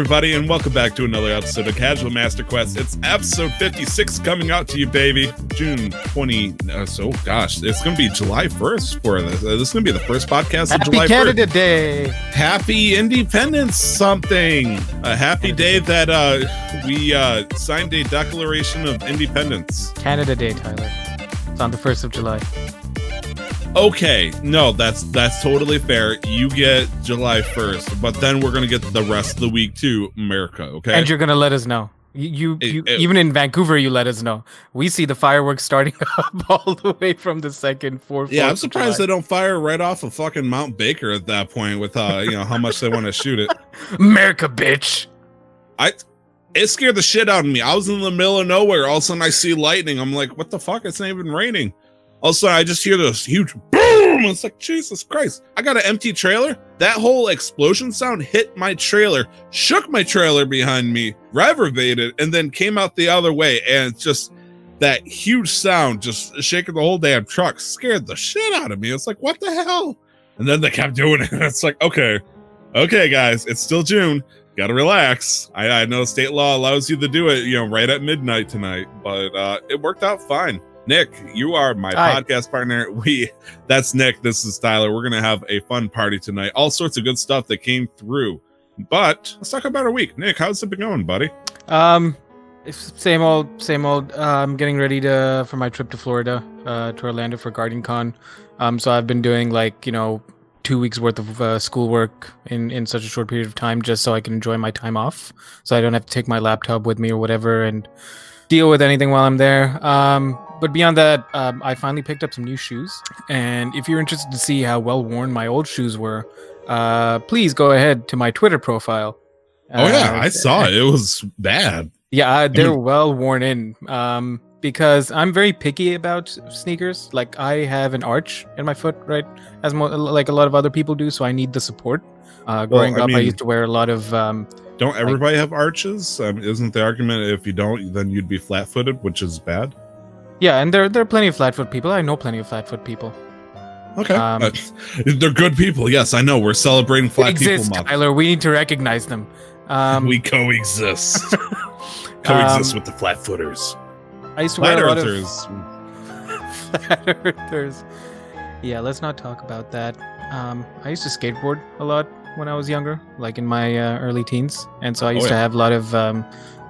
Everybody, and welcome back to another episode of Casual Master Quest. It's episode 56 coming out to you, baby. June 20. Uh, so, gosh, it's going to be July 1st for this. Uh, this is going to be the first podcast Happy of July Canada 1st. Day. Happy Independence something. A happy day that uh, we uh, signed a Declaration of Independence. Canada Day, Tyler. It's on the 1st of July. Okay, no, that's that's totally fair. You get July 1st, but then we're going to get the rest of the week too, America, okay? And you're going to let us know. You, you, It- you it- even in Vancouver, you let us know. We see the fireworks starting up all the way from the second, fourth. Yeah, I'm surprised July. they don't fire right off of fucking Mount Baker at that point with uh, you know, how much they want to shoot it. America, bitch. I it scared the shit out of me. I was in the middle of nowhere. All of a sudden I see lightning. I'm like, what the fuck? It's not even raining. All of a sudden I just hear this huge boom. It's like, Jesus Christ. I got an empty trailer. That whole explosion sound hit my trailer, shook my trailer behind me, reverberated, and then came out the other way. And just that huge sound just shaking the whole damn truck scared the shit out of me. It's like, what the hell? And then they kept doing it. It's like, okay, okay, guys, it's still June gotta relax. I, I know state law allows you to do it, you know, right at midnight tonight, but uh, it worked out fine. Nick, you are my Hi. podcast partner. We that's Nick. This is Tyler. We're gonna have a fun party tonight. All sorts of good stuff that came through. But let's talk about our week. Nick, how's it been going, buddy? Um, same old, same old. Uh, I'm getting ready to for my trip to Florida, uh, to Orlando for Guardian Con. Um, so I've been doing like you know two weeks worth of uh, schoolwork in in such a short period of time, just so I can enjoy my time off, so I don't have to take my laptop with me or whatever and deal with anything while I'm there. Um, but beyond that, um, I finally picked up some new shoes, and if you're interested to see how well worn my old shoes were, uh, please go ahead to my Twitter profile. oh yeah, Uh, I saw it. It was bad. yeah, uh, they're well worn in. Um, because I'm very picky about sneakers. Like I have an arch in my foot, right, as mo- like a lot of other people do. So I need the support. Uh, Well, growing I up, I used to wear a lot of. Um, Don't everybody have arches? Um, isn't the argument if you don't, then you'd be flat-footed, which is bad? Yeah, and there there are plenty of Flatfoot people. I know plenty of Flatfoot people. Okay, Um, Uh, they're good people. Yes, I know. We're celebrating They flat exist, people month. Tyler. We need to recognize them. Um, we coexist. coexist Um, with the Flatfooters. I used to Flat wear a lot of earthers. flat earthers. Yeah, let's not talk about that. Um, I used to skateboard a lot when I was younger, like in my uh, early teens, and so I Oh, used to have a lot of um,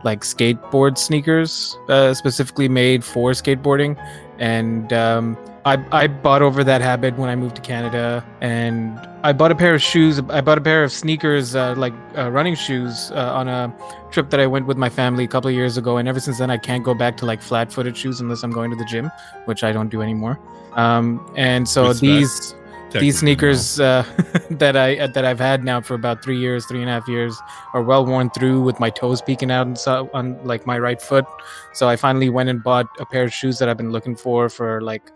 like skateboard sneakers, uh, specifically made for skateboarding. And um, I I bought over that habit when I moved to Canada, and I bought a pair of shoes. I bought a pair of sneakers, uh, like uh, running shoes, uh, on a trip that I went with my family a couple of years ago. And ever since then, I can't go back to like flat-footed shoes unless I'm going to the gym, which I don't do anymore. Um, and so Respect. these these sneakers uh, that I uh, that I've had now for about three years, three and a half years, are well worn through with my toes peeking out and so on like my right foot. So I finally went and bought a pair of shoes that I've been looking for for like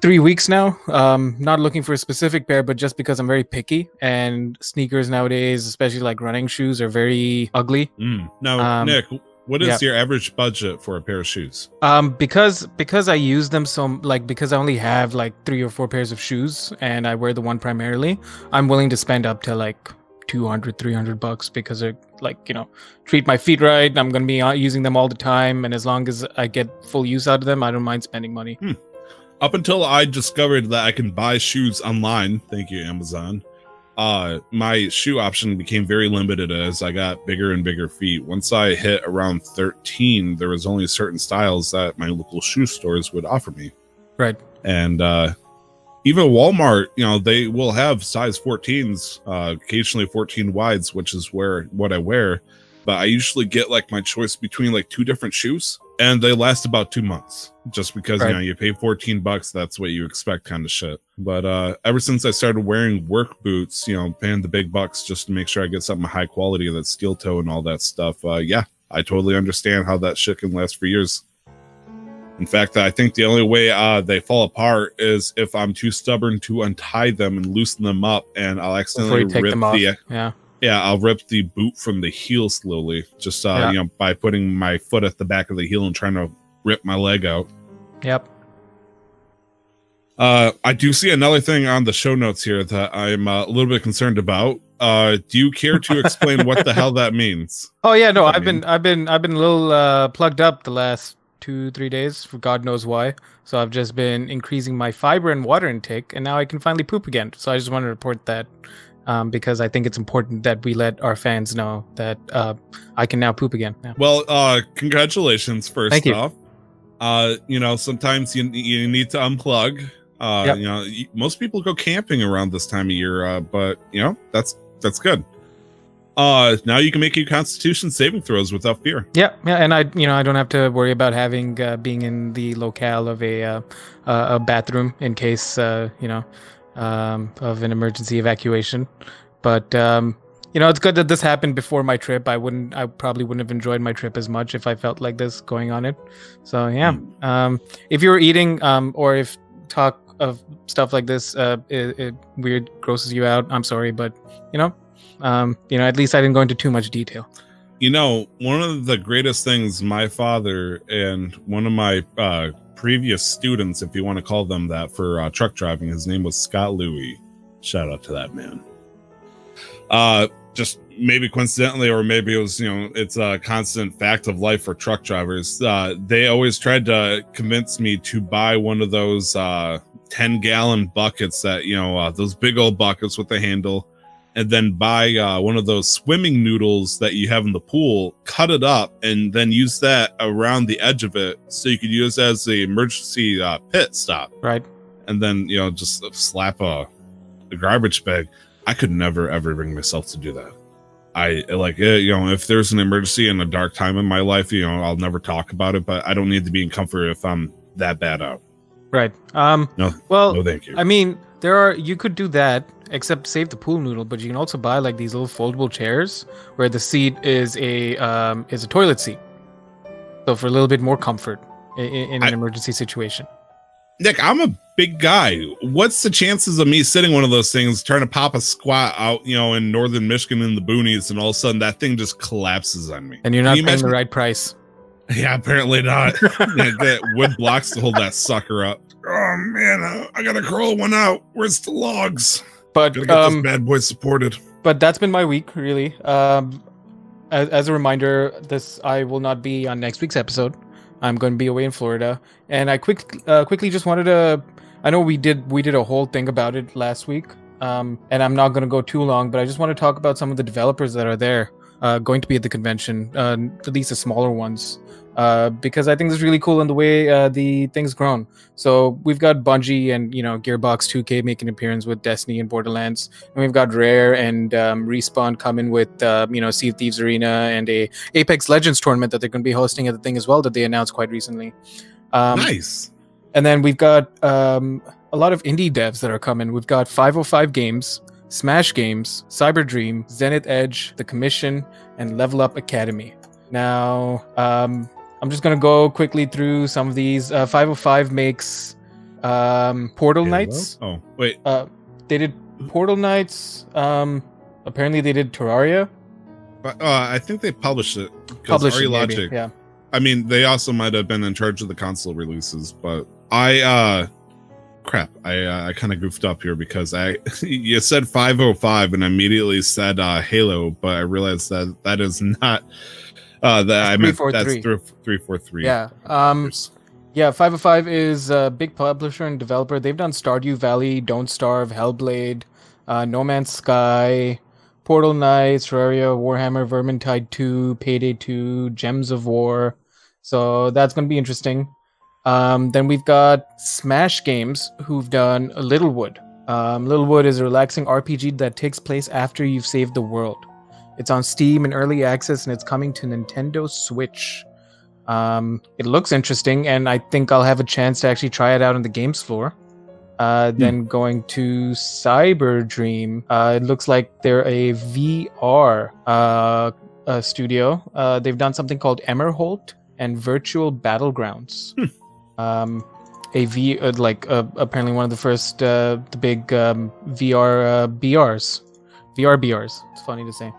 three weeks now. Um, not looking for a specific pair, but just because I'm very picky and sneakers nowadays, especially like running shoes, are very ugly. no. Mm. Now, Um, Nick, what is your average budget for a pair of shoes? Um, because because I use them so like because I only have like three or four pairs of shoes and I wear the one primarily, I'm willing to spend up to like 200 300 bucks because they're like you know treat my feet right i'm gonna be uh, using them all the time and as long as i get full use out of them i don't mind spending money Up until I discovered that I can buy shoes online, thank you, Amazon. Uh, my shoe option became very limited as I got bigger and bigger feet. Once I hit around 13, there was only certain styles that my local shoe stores would offer me. right and uh even walmart you know they will have size 14s uh occasionally 14 wides which is where what i wear but i usually get like my choice between like two different shoes and they last about two months just because Right. you know you pay 14 bucks that's what you expect kind of shit. But uh ever since i started wearing work boots you know paying the big bucks just to make sure i get something high quality that's steel toe and all that stuff uh yeah i totally understand how that shit can last for years. In fact, I think the only way uh, they fall apart is if I'm too stubborn to untie them and loosen them up, and I'll accidentally rip them off. the yeah yeah, I'll rip the boot from the heel slowly, just uh, Yeah. you know by putting my foot at the back of the heel and trying to rip my leg out. yep Uh, I do see another thing on the show notes here that I'm uh, a little bit concerned about. Uh, do you care to explain what the hell that means? Oh yeah, no, I've been I've been I've been a little uh, plugged up the last two three days for God knows why. So I've just been increasing my fiber and water intake, and now I can finally poop again. So I just want to report that um, because I think it's important that we let our fans know that uh, I can now poop again. Yeah. Well, uh, congratulations first Thank you. off. Uh, you know, sometimes you you need to unplug. Uh, Yep. you know, most people go camping around this time of year, uh, but you know, that's that's good. Uh, now you can make your Constitution saving throws without fear. Yeah, yeah, and I, you know, I don't have to worry about having uh, being in the locale of a uh, uh, a bathroom in case uh, you know um, of an emergency evacuation. But um, you know, it's good that this happened before my trip. I wouldn't, I probably wouldn't have enjoyed my trip as much if I felt like this going on it. So yeah, um, if you're eating um, or if talk of stuff like this, uh, it, it weird grosses you out. I'm sorry, but you know, um, you know, at least I didn't go into too much detail. You know, one of the greatest things my father and one of my uh, previous students, if you want to call them that, for uh, truck driving, his name was Scott Louie. Shout out to that man. Uh, just maybe coincidentally, or maybe it was, you know, it's a constant fact of life for truck drivers. Uh, they always tried to convince me to buy one of those uh, 10 gallon buckets that, you know, uh, those big old buckets with the handle and then buy uh, one of those swimming noodles that you have in the pool, cut it up, and then use that around the edge of it so you could use it as the emergency uh, pit stop. Right. And then, you know, just slap a, a garbage bag. I could never, ever bring myself to do that. I like, eh, you know, if there's an emergency and a dark time in my life, you know, I'll never talk about it, but I don't need to be in comfort if I'm that bad out. Right. Um. No, Well, No, thank you. I mean, there are you could do that, except save the pool noodle. But you can also buy like these little foldable chairs where the seat is a um is a toilet seat. So for a little bit more comfort in, in an I- emergency situation. Nick, I'm a big guy. What's the chances of me sitting one of those things, trying to pop a squat out, you know, in northern Michigan in the boonies, and all of a sudden that thing just collapses on me? And you're not you paying the right price. Yeah, apparently not. Get wood blocks to hold that sucker up. Oh man, uh, I gotta crawl one out. Where's the logs? But Gotta get um, this bad boy supported. but that's been my week really. Um as, as a reminder this i will not be on next week's episode. I'm going to be away in florida. And i quick uh, quickly just wanted to i know we did we did a whole thing about it last week um and i'm not going to go too long but i just want to talk about some of the developers that are there uh going to be at the convention uh at least the smaller ones uh, because I think this is really cool in the way uh, the thing's grown. So we've got Bungie and you know Gearbox 2K making an appearance with Destiny and Borderlands, and we've got Rare and um, Respawn coming with uh, you know Sea of Thieves Arena and a Apex Legends tournament that they're going to be hosting at the thing as well that they announced quite recently. Um, nice. and then we've got um, a lot of indie devs that are coming. We've got 505 Games, Smash Games, Cyber Dream, Zenith Edge, The Commission, and Level Up Academy. Now, um, I'm just gonna go quickly through some of these. Uh, 505 makes um, Portal Knights. Oh wait, Uh, they did Portal Knights. Um, apparently, they did Terraria. but, uh, I think they published it. Published RE it, maybe, yeah. I mean, they also might have been in charge of the console releases, but I uh crap, I uh, I kind of goofed up here because I you said 505 and I immediately said uh Halo, but I realized that that is not uh that I meant that's 343. 343. Yeah. Um, Yeah, 505 is a big publisher and developer. They've done Stardew Valley, Don't Starve, Hellblade, uh, No Man's Sky, Portal Knights, Terraria, Warhammer, Vermintide 2, Payday 2, Gems of War. So that's going to be interesting. Um, then we've got Smash Games, who've done Littlewood. Um, Littlewood is a relaxing RPG that takes place after you've saved the world. It's on Steam in early access and it's coming to Nintendo Switch. Um, it looks interesting, and I think I'll have a chance to actually try it out on the games floor. Uh, then going to Cyber Dream, uh, it looks like they're a VR uh, uh, studio. Uh, they've done something called Emmerholt and Virtual Battlegrounds. Um, a V, uh, like uh, apparently one of the first, uh, the big um, VR uh, BRs, VR BRs. It's funny to say.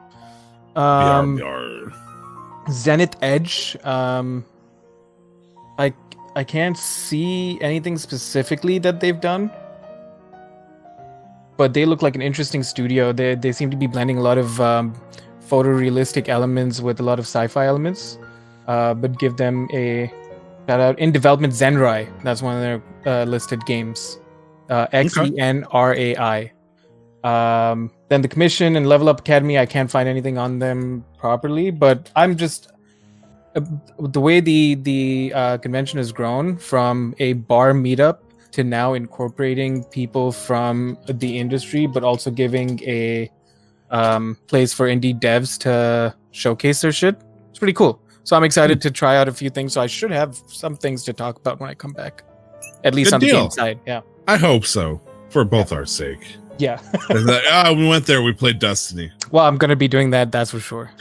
Um. Zenith Edge. Um, I I can't see anything specifically that they've done. but they look like an interesting studio. They they seem to be blending a lot of um, photorealistic elements with a lot of sci-fi elements, uh, but give them a shout out in development. Xenrai, that's one of their uh, listed games. Uh, X E N R A I. Um, then the commission and Level Up Academy, I can't find anything on them properly, but I'm just uh, the way the the uh, convention has grown from a bar meetup to now incorporating people from the industry, but also giving a um, place for indie devs to showcase their shit. It's pretty cool. So I'm excited to try out a few things. So I should have some things to talk about when I come back, at least Good on deal. the game side. Yeah, I hope so for both our sake. Yeah. Like, ah, we went there. We played Destiny. well, I'm gonna be doing that. That's for sure.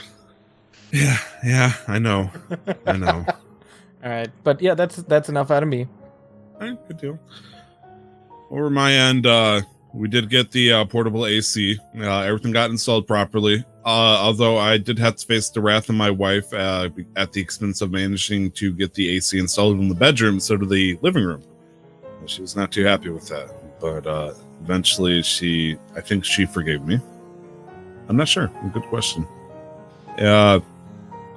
Yeah, yeah, I know, I know. All right, but yeah, that's that's enough out of me. All right, good deal. Over my end, uh, we did get the uh, portable AC. Uh, everything got installed properly. Uh, although I did have to face the wrath of my wife uh, at the expense of managing to get the AC installed in the bedroom instead of the living room. She was not too happy with that, but uh, eventually she, I think she forgave me. I'm not sure. Good question. Uh,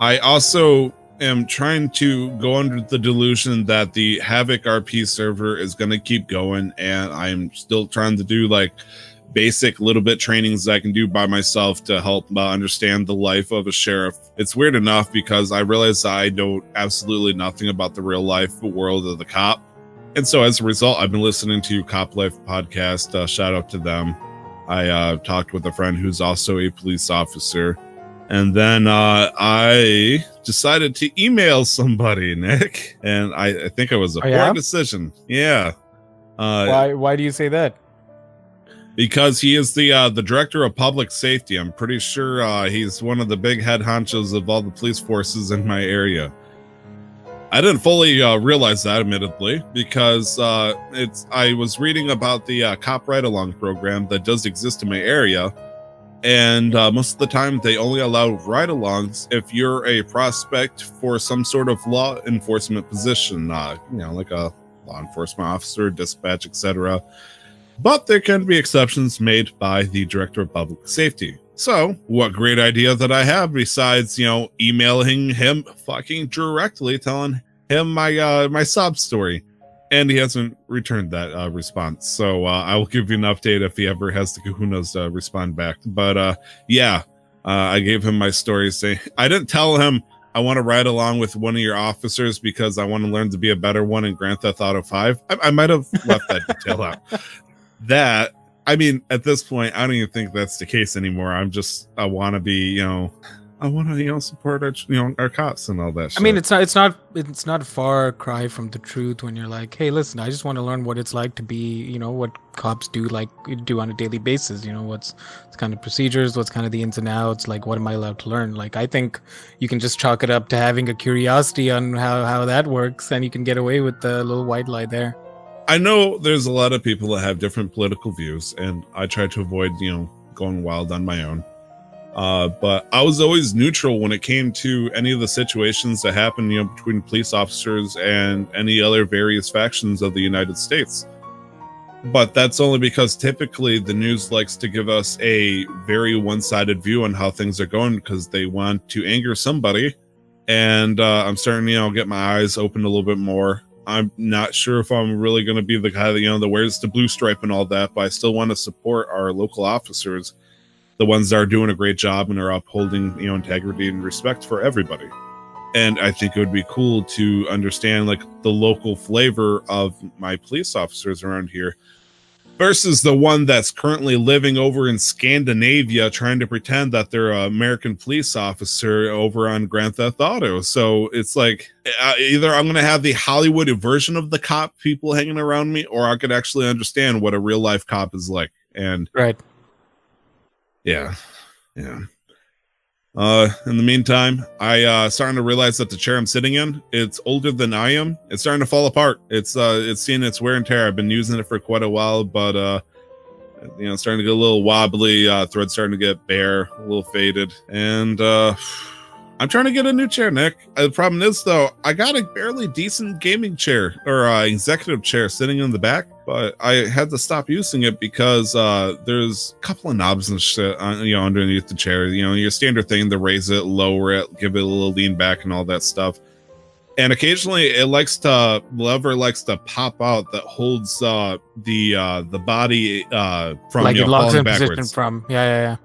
I also am trying to go under the delusion that the Havoc RP server is going to keep going, and I'm still trying to do like basic little bit trainings that I can do by myself to help uh, understand the life of a sheriff. It's weird enough because I realize I know absolutely nothing about the real life world of the cop. And so as a result, I've been listening to Cop Life podcast. Uh, shout out to them. I uh, talked with a friend who's also a police officer. And then uh, I decided to email somebody, Nick. And I, I think it was a Oh, poor yeah? decision. Yeah. Uh, Why why do you say that? because he is the uh, the director of public safety. I'm pretty sure uh, he's one of the big head honchos of all the police forces in my area. I didn't fully uh, realize that, admittedly, because uh, it's I was reading about the uh, cop ride along program that does exist in my area, and uh, most of the time they only allow ride alongs if you're a prospect for some sort of law enforcement position, uh, you know, like a law enforcement officer, dispatch, etc but there can be exceptions made by the director of public safety. So, what great idea that I have besides, you know, emailing him fucking directly telling him my uh my sob story. And he hasn't returned that uh, response. So, uh, I will give you an update if he ever has the kahunas to respond back. But uh yeah, uh, I gave him my story saying I didn't tell him I want to ride along with one of your officers because I want to learn to be a better one in Grand Theft Auto 5. I, I might have left that detail out that i mean at this point i don't even think that's the case anymore i'm just i want to be you know i want to you know support our you know our cops and all that I mean, it's not it's not it's not a far cry from the truth when you're like, hey, listen, I just want to learn what it's like to be, you know, what cops do like do on a daily basis. You know, what's what's kind of procedures, what's kind of the ins and outs. Like, what am I allowed to learn? Like, I think you can just chalk it up to having a curiosity on how how that works, and you can get away with the little white lie there. I know there's a lot of people that have different political views and i try to avoid you know going wild on my own uh, but I was always neutral when it came to any of the situations that happened, you know, between police officers and any other various factions of the United States. But that's only because typically the news likes to give us a very one-sided view on how things are going because they want to anger somebody. And uh, I'm starting, you know, get my eyes open a little bit more. I'm not sure if I'm really going to be the guy that you know that wears the blue stripe and all that, but I still want to support our local officers the ones that are doing a great job and are upholding you know integrity and respect for everybody. And i think it would be cool to understand like the local flavor of my police officers around here versus the one that's currently living over in scandinavia trying to pretend that they're an american police officer over on grand theft auto. So it's like uh, either i'm going to have the hollywood version of the cop people hanging around me or i could actually understand what a real life cop is like. And Right. yeah. Yeah uh in the meantime i uh starting to realize that the chair i'm sitting in it's older than i am. It's starting to fall apart. It's uh it's seeing its wear and tear. I've been using it for quite a while but uh you know starting to get a little wobbly. Uh thread starting to get bare a little faded. And uh I'm trying to get a new chair, Nick. Uh, The problem is, though, I got a fairly decent gaming chair or uh, executive chair sitting in the back, but I had to stop using it because uh, there's a couple of knobs and shit, on, you know, underneath the chair. You know, your standard thing to raise it, lower it, give it a little lean back, and all that stuff. And occasionally, it likes to lever likes to pop out that holds uh, the uh, the body uh, from like you it know, locks falling in position from. Yeah, yeah, yeah.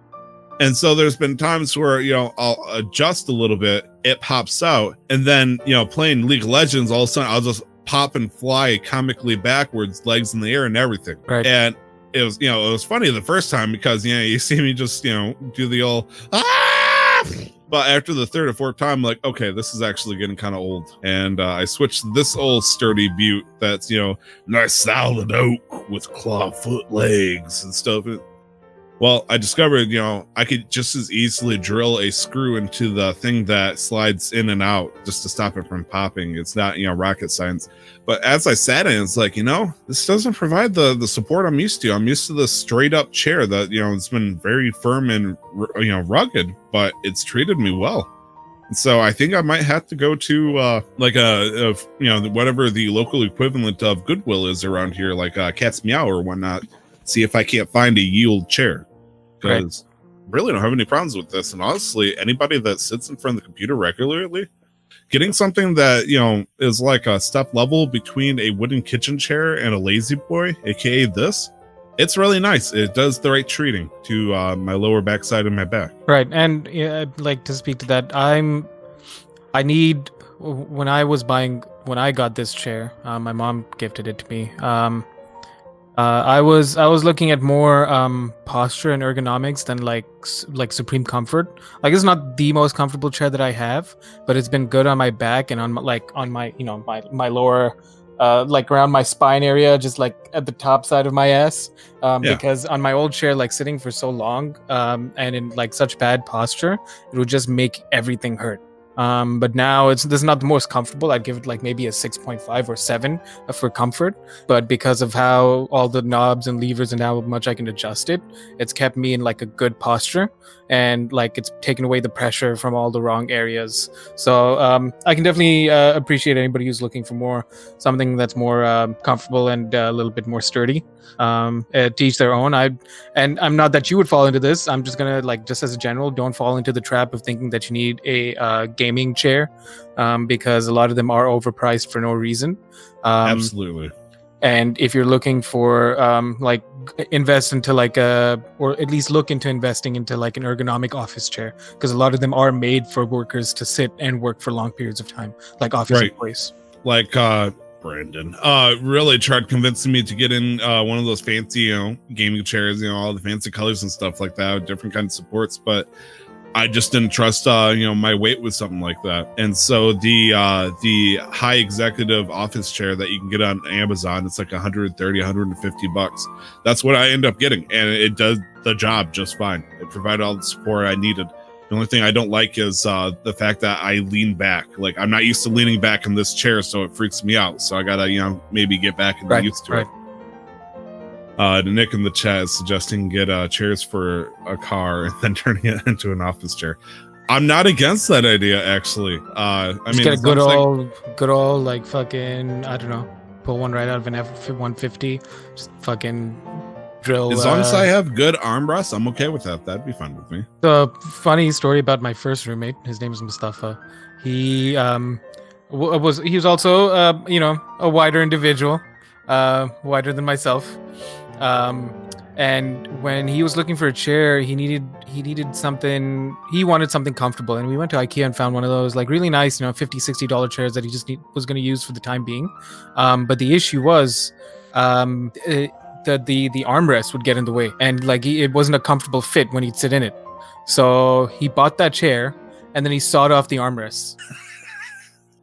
And so there's been times where, you know, I'll adjust a little bit, it pops out, and then, you know, playing League of Legends, all of a sudden I'll just pop and fly comically backwards, legs in the air and everything. Right. And it was, you know, it was funny the first time because, you know, you see me just, you know, do the old, ah! But after the third or fourth time, like, okay, this is actually getting kind of old. And uh, I switched this old sturdy butte that's, you know, nice solid oak with claw foot legs and stuff. Well, I discovered, you know, I could just as easily drill a screw into the thing that slides in and out just to stop it from popping. It's not, you know, rocket science. But as I sat in, it's like, you know, this doesn't provide the the support I'm used to. I'm used to the straight up chair that, you know, it's been very firm and, you know, rugged, but it's treated me well. And so I think I might have to go to uh like a, you know whatever the local equivalent of Goodwill is around here, like uh, Cat's Meow or whatnot. See if I can't find a yield chair Right. because really don't have any problems with this. And honestly, anybody that sits in front of the computer regularly, getting something that you know is like a step level between a wooden kitchen chair and a lazy boy, aka this, it's really nice. It does the right treating to uh, my lower backside and my back. Right, and yeah, I'd like to speak to that. I'm, I need when I was buying when I got this chair, uh, my mom gifted it to me. Um, uh, I was I was looking at more um, posture and ergonomics than like like supreme comfort. Like it's not the most comfortable chair that I have, but it's been good on my back and on my, like on my you know my my lower. Uh, like around my spine area, just like at the top side of my ass, um, Yeah. because on my old chair, like sitting for so long, um, and in like such bad posture, it would just make everything hurt. Um, but now it's this is not the most comfortable. I'd give it like maybe a six point five or seven for comfort. But because of how all the knobs and levers and how much I can adjust it, it's kept me in like a good posture and like it's taken away the pressure from all the wrong areas. So um, I can definitely uh, appreciate anybody who's looking for more something that's more um, comfortable and uh, a little bit more sturdy. Um, uh, to each their own. I and I'm not that you would fall into this. I'm just gonna like just as a general, don't fall into the trap of thinking that you need a uh, gaming chair um, because a lot of them are overpriced for no reason. Um, Absolutely. and if you're looking for um, like invest into like a or at least look into investing into like an ergonomic office chair because a lot of them are made for workers to sit and work for long periods of time like office Right. employees like uh Brandon uh really tried convincing me to get in uh one of those fancy you know gaming chairs you know all the fancy colors and stuff like that different kinds of supports but I just didn't trust uh you know my weight with something like that and so the uh the high executive office chair that you can get on Amazon it's like 130 150 bucks that's what I end up getting and it does the job just fine it provided all the support I needed the only thing I don't like is uh, the fact that I lean back. Like I'm not used to leaning back in this chair, so it freaks me out. So I gotta, you know, maybe get back and Right, get used to right. it. Uh, Nick in the chat is suggesting get uh, chairs for a car and then turning it into an office chair. I'm not against that idea, actually. Uh, I just mean, get a as good as old good old like fucking i don't know pull one right out of an f-150 just fucking drill as long as uh, I have good armrests, I'm okay with that. That'd be fine with me. the funny story about my first roommate his name is mustafa he um was he was also uh you know a wider individual uh wider than myself um and when he was looking for a chair he needed he needed something he wanted something comfortable. And we went to ikea and found one of those like really nice you know 50 60 dollar chairs that he just need, was going to use for the time being. Um but the issue was um uh, the the the armrest would get in the way and like he, it wasn't a comfortable fit when he'd sit in it. So he bought that chair and then he sawed off the armrests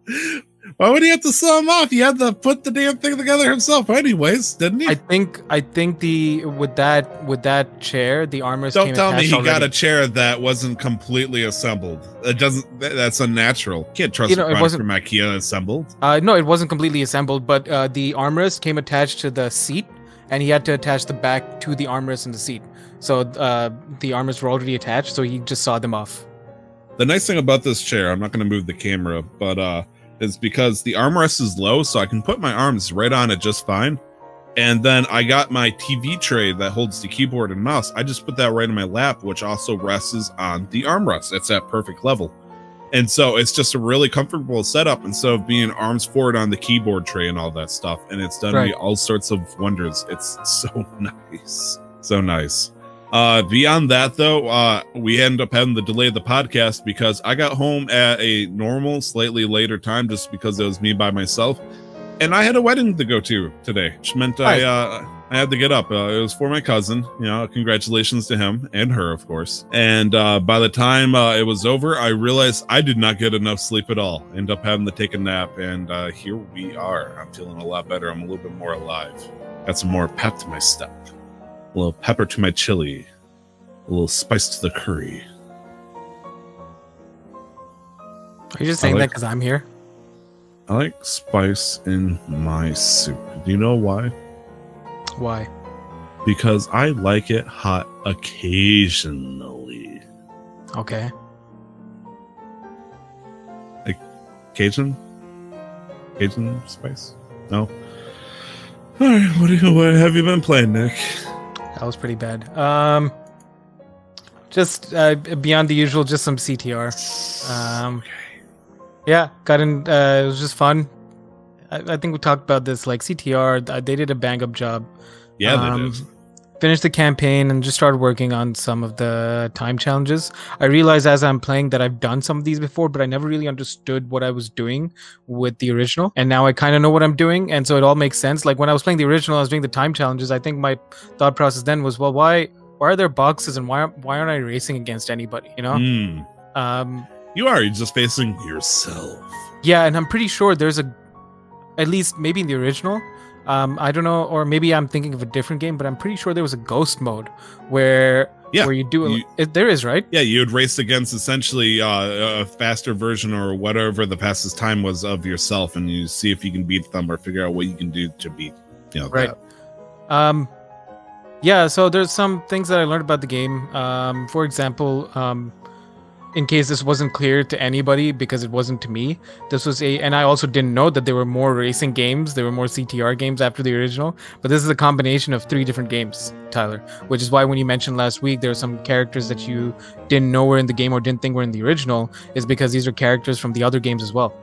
Why would he have to saw him off? He had to put the damn thing together himself, anyways, didn't he? I think I think the with that with that chair the armrest. Don't tell me he got a chair that wasn't completely assembled. It doesn't. that- That's unnatural. Can't trust You know, it wasn't- from IKEA assembled. Uh, no, it wasn't completely assembled, but uh, the armrest came attached to the seat, and he had to attach the back to the armrest in the seat. So uh, the armrests were already attached, so he just sawed them off. The nice thing about this chair, I'm not going to move the camera, but uh, is because the armrest is low, so I can put my arms right on it just fine. And then I got my TV tray that holds the keyboard and mouse. I just put that right in my lap, which also rests on the armrest. It's at perfect level. And so it's just a really comfortable setup instead of being arms forward on the keyboard tray and all that stuff. And it's done me all sorts of wonders. It's so nice. So nice. Uh beyond that though, uh we end up having to delay the podcast because I got home at a normal, slightly later time just because it was me by myself. And I had a wedding to go to today, which meant I uh I had to get up. Uh, it was for my cousin. You know, congratulations to him and her, of course. And uh, by the time uh, it was over, I realized I did not get enough sleep at all. End up having to take a nap, and uh, here we are. I'm feeling a lot better. I'm a little bit more alive. Got some more pep to my step. A little pepper to my chili. A little spice to the curry. Are you just saying that because I'm here? I like spice in my soup. Do you know why? Why? Because I like it hot occasionally. Okay. Cajun? Cajun spice? No. All right. What, do you, what have you been playing, Nick? That was pretty bad. Um, just uh, beyond the usual, just some CTR. Um, yeah, got in. Uh, it was just fun. I, I think we talked about this. Like CTR, they did a bang up job. Yeah, they Um, did. Finished the campaign and just started working on some of the time challenges. I realized as I'm playing that I've done some of these before, but I never really understood what I was doing with the original. And now I kind of know what I'm doing, and so it all makes sense. Like when I was playing the original, I was doing the time challenges. I think my thought process then was, well, why why are there boxes and why aren't, why aren't I racing against anybody? You know? Mm. Um, You are. You're just facing yourself. yeah, and I'm pretty sure there's a, at least maybe in the original. Um, I don't know, or maybe I'm thinking of a different game, but I'm pretty sure there was a ghost mode where Yeah, where you do you- it. There is right. Yeah, you would race against essentially uh, a faster version or whatever the fastest time was of yourself, and you see if you can beat them or figure out what you can do to beat. You know, Right. that. Um, yeah, so there's some things that I learned about the game. Um, for example, um, in case this wasn't clear to anybody because it wasn't to me, this was a, and I also didn't know that there were more racing games, there were more CTR games after the original, but this is a combination of three different games, Tyler, which is why when you mentioned last week there are some characters that you didn't know were in the game or didn't think were in the original, is because these are characters from the other games as well.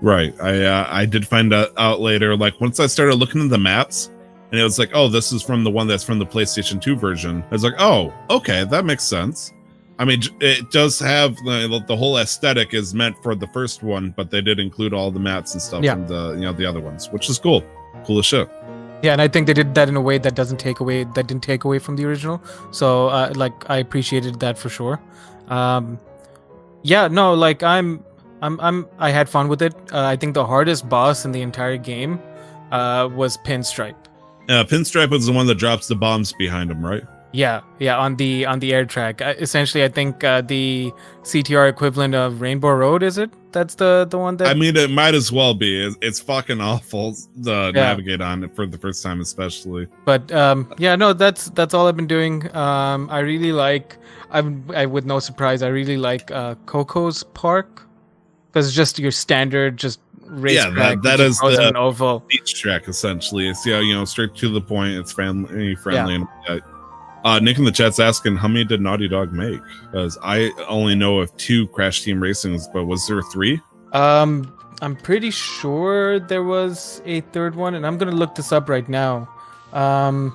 Right. I uh, I did find out, later. Like once I started looking at the maps, and it was like, oh, this is from the one that's from the PlayStation 2 version. I was like, oh, okay, that makes sense. I mean, it does have the, the whole aesthetic is meant for the first one, but they did include all the mats and stuff Yeah. from the you know the other ones, which is cool. Cool as shit. Yeah, and I think they did that in a way that doesn't take away that didn't take away from the original. So uh, like I appreciated that for sure. Um, yeah, no, like I'm I'm I'm I had fun with it. Uh, I think the hardest boss in the entire game uh, was Pinstripe. Uh, Pinstripe was the one that drops the bombs behind him, right? Yeah, yeah, on the on the air track. Uh, essentially, I think uh, the CTR equivalent of Rainbow Road is it? That's the the one that I mean, it might as well be. It's, it's fucking awful to Yeah. navigate on it for the first time, especially. but um yeah no that's that's all i've been doing um i really like i'm I, with no surprise i really like uh coco's park because it's just your standard just race Yeah, that- track that which is the- an oval beach track essentially. It's yeah, you know, straight to the point. It's family friendly. And, uh, Nick in the chat's asking how many did Naughty Dog make? Because I only know of two Crash Team Racings, but was there three? um i'm pretty sure there was a third one and i'm gonna look this up right now um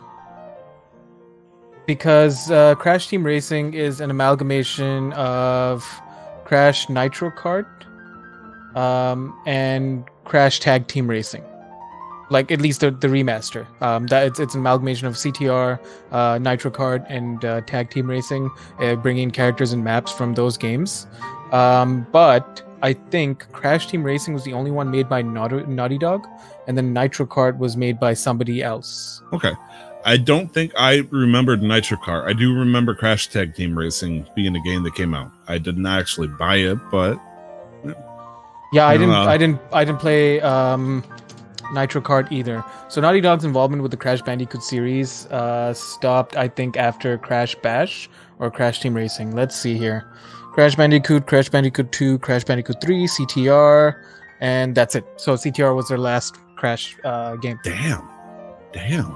because uh, crash team racing is an amalgamation of crash nitro kart um, and crash tag team racing like at least the, the remaster um, that it's, it's an amalgamation of ctr uh, nitro kart and uh, tag team racing uh, bringing characters and maps from those games um, but i think crash team racing was the only one made by naughty, naughty dog and then nitro kart was made by somebody else Okay. I don't think I remembered Nitro Kart. I do remember Crash Tag Team Racing being a game that came out. I didn't actually buy it, but Yeah, I didn't. Uh, I didn't. I didn't play um, Nitro Kart either. So Naughty Dog's involvement with the Crash Bandicoot series uh, stopped, I think, after Crash Bash or Crash Team Racing. Let's see here. Crash Bandicoot, Crash Bandicoot 2, Crash Bandicoot 3, CTR, and that's it. So CTR was their last Crash uh, game. Damn. Damn.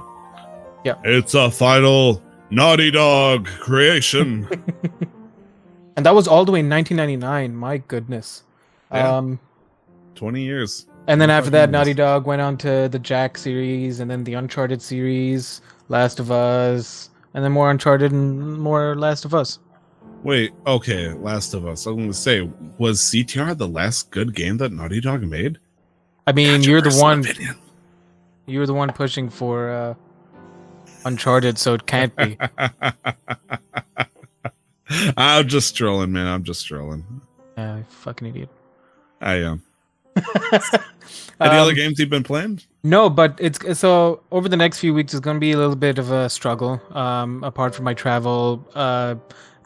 Yeah. It's a final Naughty Dog creation. and that was all the way in 1999. My goodness. Yeah. Um, 20 years. And then after that, Naughty. Dog went on to the Jak series, and then the Uncharted series, Last of Us, and then more Uncharted and more Last of Us. Wait, okay, Last of Us. I'm going to say, was CTR the last good game that Naughty Dog made? I mean, you're the one. opinion. You're the one pushing for uh, Uncharted, so it can't be. I'm just trolling, man. I'm just trolling. Yeah, fucking idiot. I am. Any other Um, games you've been playing? No, but it's so over the next few weeks, it's going to be a little bit of a struggle. Um, apart from my travel, uh,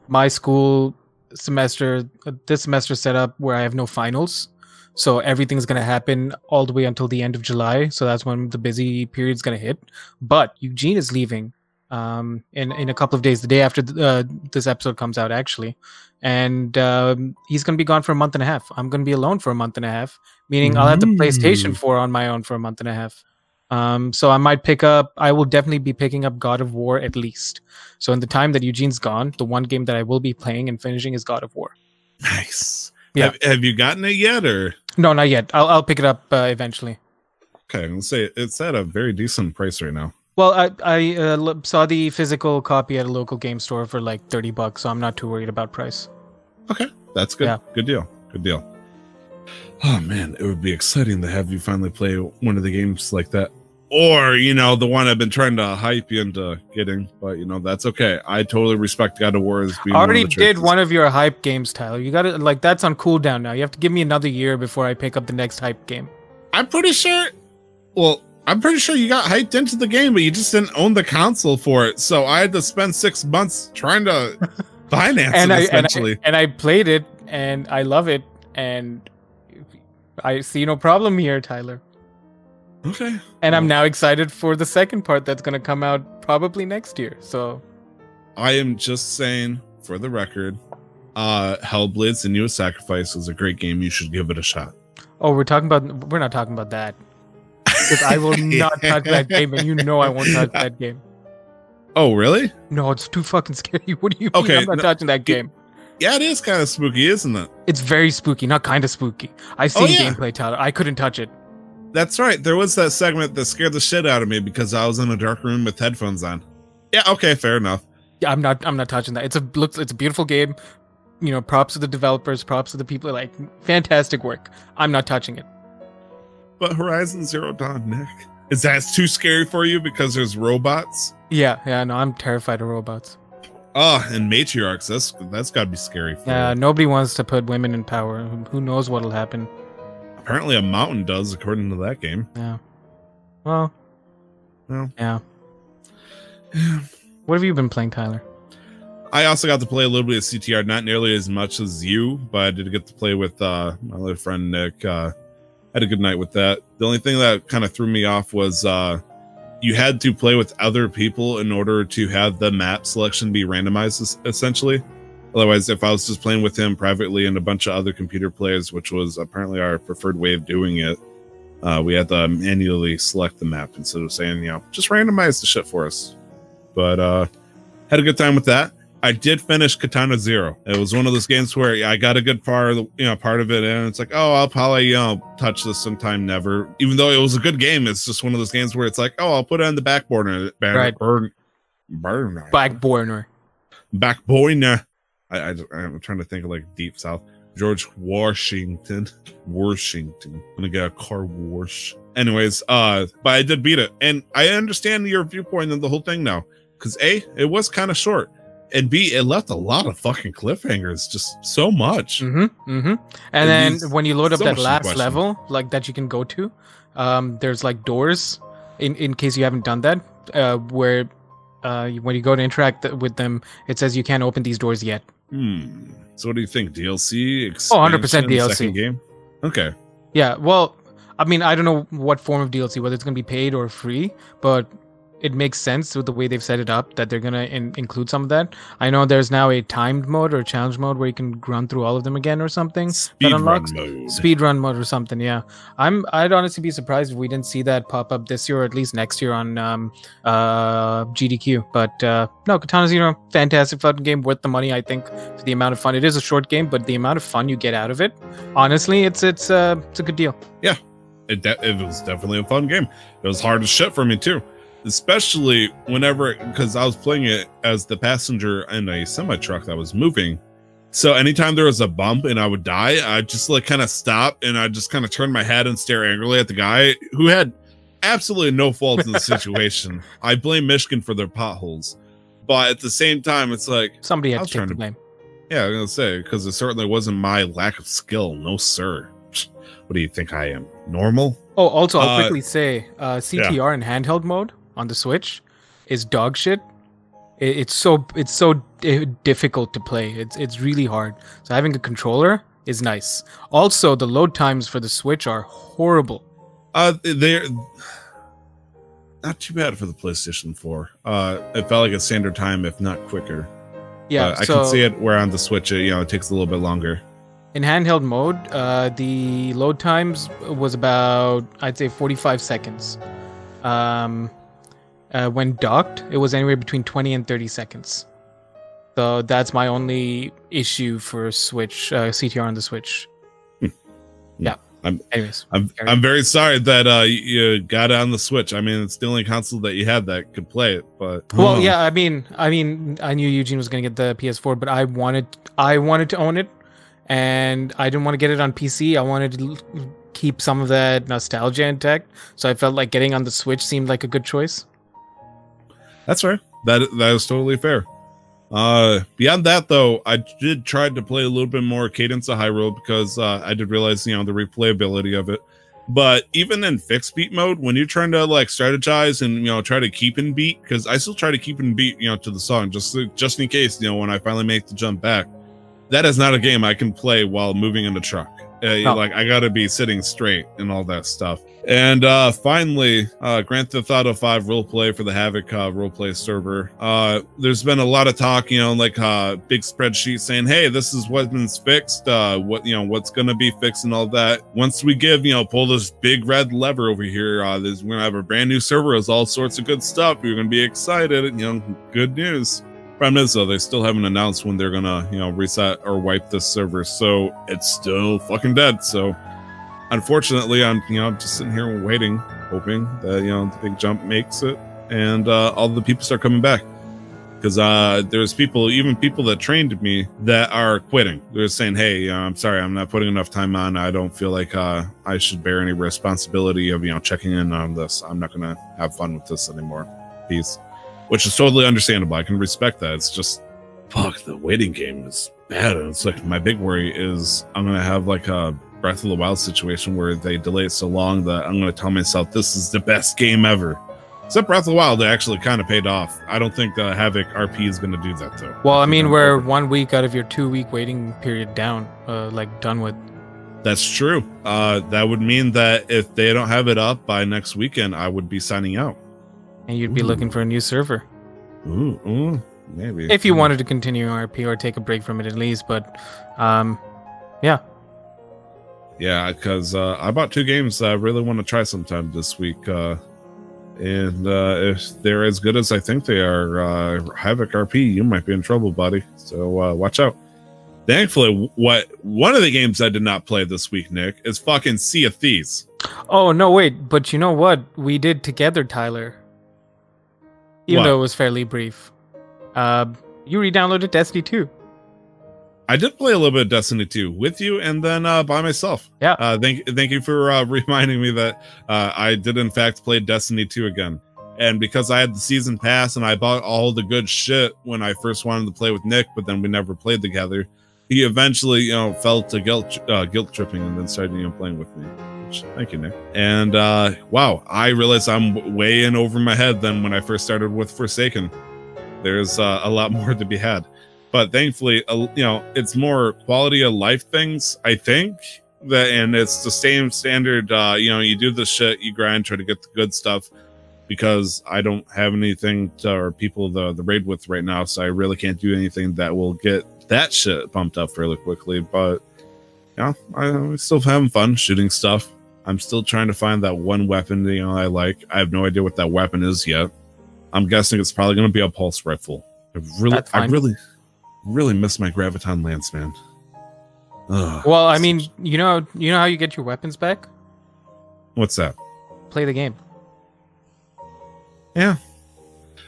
my school semester, uh, this semester set up where I have no finals, so everything's going to happen all the way until the end of July. So that's when the busy period's going to hit. But Eugene is leaving um, in in a couple of days, the day after th- uh, this episode comes out, actually, and um, he's going to be gone for a month and a half. I'm going to be alone for a month and a half meaning I'll have the PlayStation 4 on my own for a month and a half. Um, so I might pick up. I will definitely be picking up God of War at least. So in the time that Eugene's gone, the one game that I will be playing and finishing is God of War. Nice. Yeah. Have, have you gotten it yet, or No, not yet. I'll I'll pick it up uh, eventually. okay? let's say it's at a very decent price right now. Well, I I uh, saw the physical copy at a local game store for like thirty bucks, so I'm not too worried about price. Okay, that's good. Yeah. Good deal. Good deal. Oh man, it would be exciting to have you finally play one of the games like that, or you know, the one I've been trying to hype you into getting. But you know, that's okay. I totally respect God of War as being. I one already the did one of your hype games, Tyler. You got to like that's on cooldown now. You have to give me another year before I pick up the next hype game. I'm pretty sure. Well, I'm pretty sure you got hyped into the game, but you just didn't own the console for it. So I had to spend six months trying to finance and it. I, and I Essentially, and I played it and I love it and I see no problem here, Tyler. okay. And I'm now excited for the second part that's gonna come out probably next year. So I am just saying, for the record, uh Hellblade: Senua's Sacrifice was a great game. You should give it a shot. oh we're talking about we're not talking about that. Because I will not touch that game and you know I won't touch that game. Oh, really? No, it's too fucking scary. What do you mean Okay, I'm not no, touching that game? Yeah, it is kind of spooky, isn't it? It's very spooky, not kind of spooky. I've oh, seen Oh, yeah. gameplay, Tyler. I couldn't touch it. That's right. There was that segment that scared the shit out of me because I was in a dark room with headphones on. Yeah, okay, fair enough. Yeah, I'm not. I'm not touching that. It's a looks. It's a beautiful game. You know, props to the developers. Props to the people. Like, fantastic work. I'm not touching it. But Horizon Zero Dawn, Nick, is that too scary for you because there's robots? Yeah, yeah. No, I'm terrified of robots. Oh, and matriarchs. That's that's got to be scary for Yeah, you. nobody wants to put women in power. Who- Who knows what'll happen? Apparently, a mountain does, according to that game. Yeah. Well. Well. Yeah. What have you been playing, Tyler? I also got to play a little bit of CTR, not nearly as much as you, but I did get to play with uh, my other friend Nick. Uh, had a good night with that. The only thing that kind of threw me off was uh, you had to play with other people in order to have the map selection be randomized, essentially. Otherwise, if I was just playing with him privately and a bunch of other computer players, which was apparently our preferred way of doing it, uh, we had to manually select the map instead of saying, you know, just randomize the shit for us. But uh, had a good time with that. I did finish Katana Zero. It was one of those games where I got a good part of the, you know part of it, and it's like, oh, I'll probably you know touch this sometime. Never, even though it was a good game, it's just one of those games where it's like, oh, I'll put it on the back burner, burner, Right. burn, burner, Black Borner. back burner. I, I I'm trying to think of like deep south. George Washington, Washington. I'm gonna get a car wash. Anyways, uh, but I did beat it, and I understand your viewpoint on the whole thing now. Because a, it was kind of short, and b, it left a lot of fucking cliffhangers, just so much. Mm-hmm. Mm-hmm. And And then these- when you load up so that last question. level, like that you can go to, um, there's like doors. In in case you haven't done that, uh, where uh, when you go to interact th- with them, it says you can't open these doors yet. Hmm. So, what do you think? DLC? Oh, 100% DLC. Game. Okay. Yeah, well, I mean, I don't know what form of DLC, whether it's going to be paid or free, but it makes sense with the way they've set it up that they're gonna in- include some of that. I know there's now a timed mode or challenge mode where you can run through all of them again or something. Speed run unlocks- mode. Speed run mode or something. Yeah, I'm. I'd honestly be surprised if we didn't see that pop up this year or at least next year on um, uh, GDQ. But uh, no, Katana Zero, fantastic fucking game, worth the money. I think for the amount of fun. It is a short game, but the amount of fun you get out of it, honestly, it's it's uh, it's a good deal. Yeah, it, de- it was definitely a fun game. It was hard as shit for me too, especially whenever because I was playing it as the passenger in a semi truck that was moving. So anytime there was a bump and I would die, I just like kind of stop and I just kind of turn my head and stare angrily at the guy who had absolutely no fault in the situation. I blame Michigan for their potholes, but at the same time, it's like Somebody had to take the blame. yeah, I'm gonna say because it certainly wasn't my lack of skill. No, sir. What do you think I am? Normal? Oh, also, I'll Uh, quickly say, uh, CTR in handheld mode on the Switch is dog shit. It, it's so it's so di- difficult to play. It's it's really hard. So having a controller is nice. Also, the load times for the Switch are horrible. Uh, they're not too bad for the PlayStation 4. Uh, it felt like a standard time, if not quicker. Yeah, Uh, I so can see it where on the Switch, it, you know, it takes a little bit longer. in handheld mode, uh, the load times was about I'd say 45 seconds. Um, uh, when docked, it was anywhere between 20 and 30 seconds. So that's my only issue for Switch uh, CTR on the Switch. Hmm. yeah. I'm- Anyways, I'm I'm very sorry that uh you got it on the Switch. I mean, it's the only console that you had that could play it. But well, Oh. yeah. I mean, I mean, I knew Eugene was gonna get the PS4, but I wanted, I wanted to own it, and I didn't want to get it on PC. I wanted to keep some of that nostalgia intact, so I felt like getting on the Switch seemed like a good choice. That's fair. That that is totally fair. Uh, beyond that, though, I did try to play a little bit more Cadence of Hyrule because uh, I did realize, you know, the replayability of it. But even in fixed beat mode, when you're trying to like strategize and you know try to keep in beat, because I still try to keep in beat, you know, to the song just just in case, you know, when I finally make the jump back. That is not a game I can play while moving in the truck. Uh, No. Like I got to be sitting straight and all that stuff. And uh finally, uh Grand Theft Auto 5 roleplay for the Havoc uh roleplay server. Uh there's been a lot of talk, you know, like uh big spreadsheet saying, "Hey, this is what's been fixed, uh what you know, what's to be fixed and all that." Once we give, you know, pull this big red lever over here, uh there's we're to have a brand new server with all sorts of good stuff. You're to be excited, you know, good news. Problem is, though, they still haven't announced when they're gonna, you know, reset or wipe this server, so it's still fucking dead. So, unfortunately, I'm, you know, just sitting here waiting, hoping that you know the big jump makes it, and uh, all the people start coming back. Because uh, there's people, even people that trained me, that are quitting. They're saying, "Hey, uh, I'm sorry, I'm not putting enough time on. I don't feel like uh, I should bear any responsibility of, you know, checking in on this. I'm not gonna have fun with this anymore. Peace." Which is totally understandable. I can respect that. It's just fuck the waiting game is bad. And it's like my big worry is I'm gonna have like a Breath of the Wild situation where they delay it so long that I'm gonna tell myself this is the best game ever. Except Breath of the Wild, it actually kind of paid off. I don't think the Havoc RP is gonna do that though. Well, I mean, we're one week out of your two week waiting period down, uh, like done with. that's true. Uh, that would mean that if they don't have it up by next weekend, I would be signing out. And you'd be Ooh. looking for a new server Ooh, ooh maybe if you wanted to continue RP or take a break from it at least. But, um, yeah, Yeah, because uh, I bought two games that I really want to try sometime this week. Uh, and uh, if they're as good as I think they are, uh, Havoc RP, you might be in trouble, buddy. So uh, watch out. Thankfully, what one of the games I did not play this week, Nick, is fucking Sea of Thieves. Oh no, wait, but you know what we did together, Tyler? Even What? though it was fairly brief. Uh, you re-downloaded Destiny 2. I did play a little bit of Destiny 2 with you and then uh, by myself. Yeah. Uh, thank thank you for uh, reminding me that uh, I did in fact play Destiny 2 again. And because I had the season pass and I bought all the good shit when I first wanted to play with Nick, but then we never played together, he eventually, you know, fell to guilt uh, guilt tripping and then started, you know, playing with me. Thank you, Nick. And uh, wow, I realize I'm way in over my head than when I first started with Forsaken. There's uh, a lot more to be had but thankfully uh, you know it's more quality of life things i think that and it's the same standard uh you know you do the shit you grind try to get the good stuff because I don't have anything to, or people the the raid with right now, so I really can't do anything that will get that shit pumped up fairly quickly. But yeah, I'm still having fun shooting stuff. I'm still trying to find that one weapon you know I like. I have no idea what that weapon is yet. I'm guessing it's probably going to be a pulse rifle. I really, I really, really miss my graviton lance, man. Ugh. Well, I mean, you know, you know how you get your weapons back? what's that? Play the game. Yeah.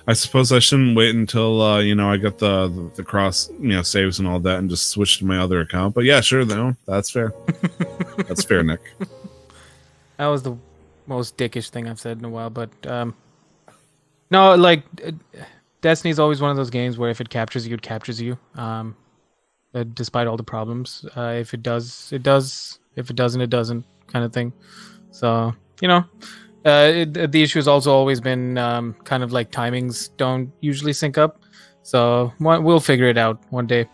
I suppose I shouldn't wait until uh, you know I got the, the the cross you know saves and all that and just switch to my other account. But yeah, sure, no, that's fair. that's fair, Nick. That was the most dickish thing I've said in a while, but um, no, like Destiny's always one of those games where if it captures you, it captures you. Um, uh, despite all the problems, uh, if it does, it does. If it doesn't, it doesn't, kind of thing. So you know, uh, it, the issue has also always been um, kind of like timings don't usually sync up. So we'll figure it out one day.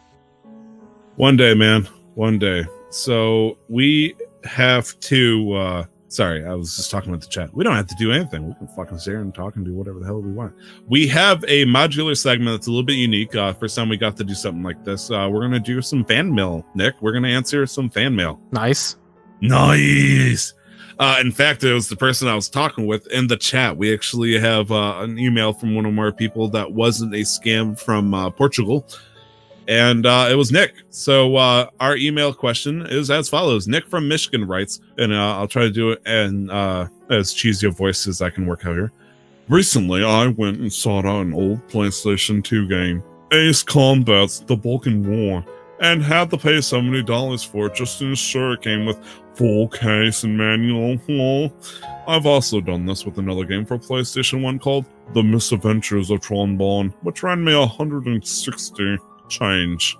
One day, man. One day. So we have to uh sorry, I was just talking about the chat. We don't have to do anything. We can fucking sit here and talk and do whatever the hell we want. We have a modular segment that's a little bit unique. Uh first time we got to do something like this. Uh we're gonna do some fan mail, Nick. We're gonna answer some fan mail. Nice. Nice. Uh, in fact, it was the person I was talking with in the chat. We actually have uh, an email from one of our people that wasn't a scam from uh, Portugal, and uh, it was Nick. So uh, our email question is as follows: Nick from Michigan writes, and uh, I'll try to do it in uh, as cheesy a voice as I can work out here. Recently, I went and sought out an old PlayStation 2 game, Ace Combat's The Belkan War, and had to pay $70 for it just to ensure it came with full case and manual. I've also done this with another game for PlayStation 1 called The Misadventures of Tron Bonne, which ran me 160 change.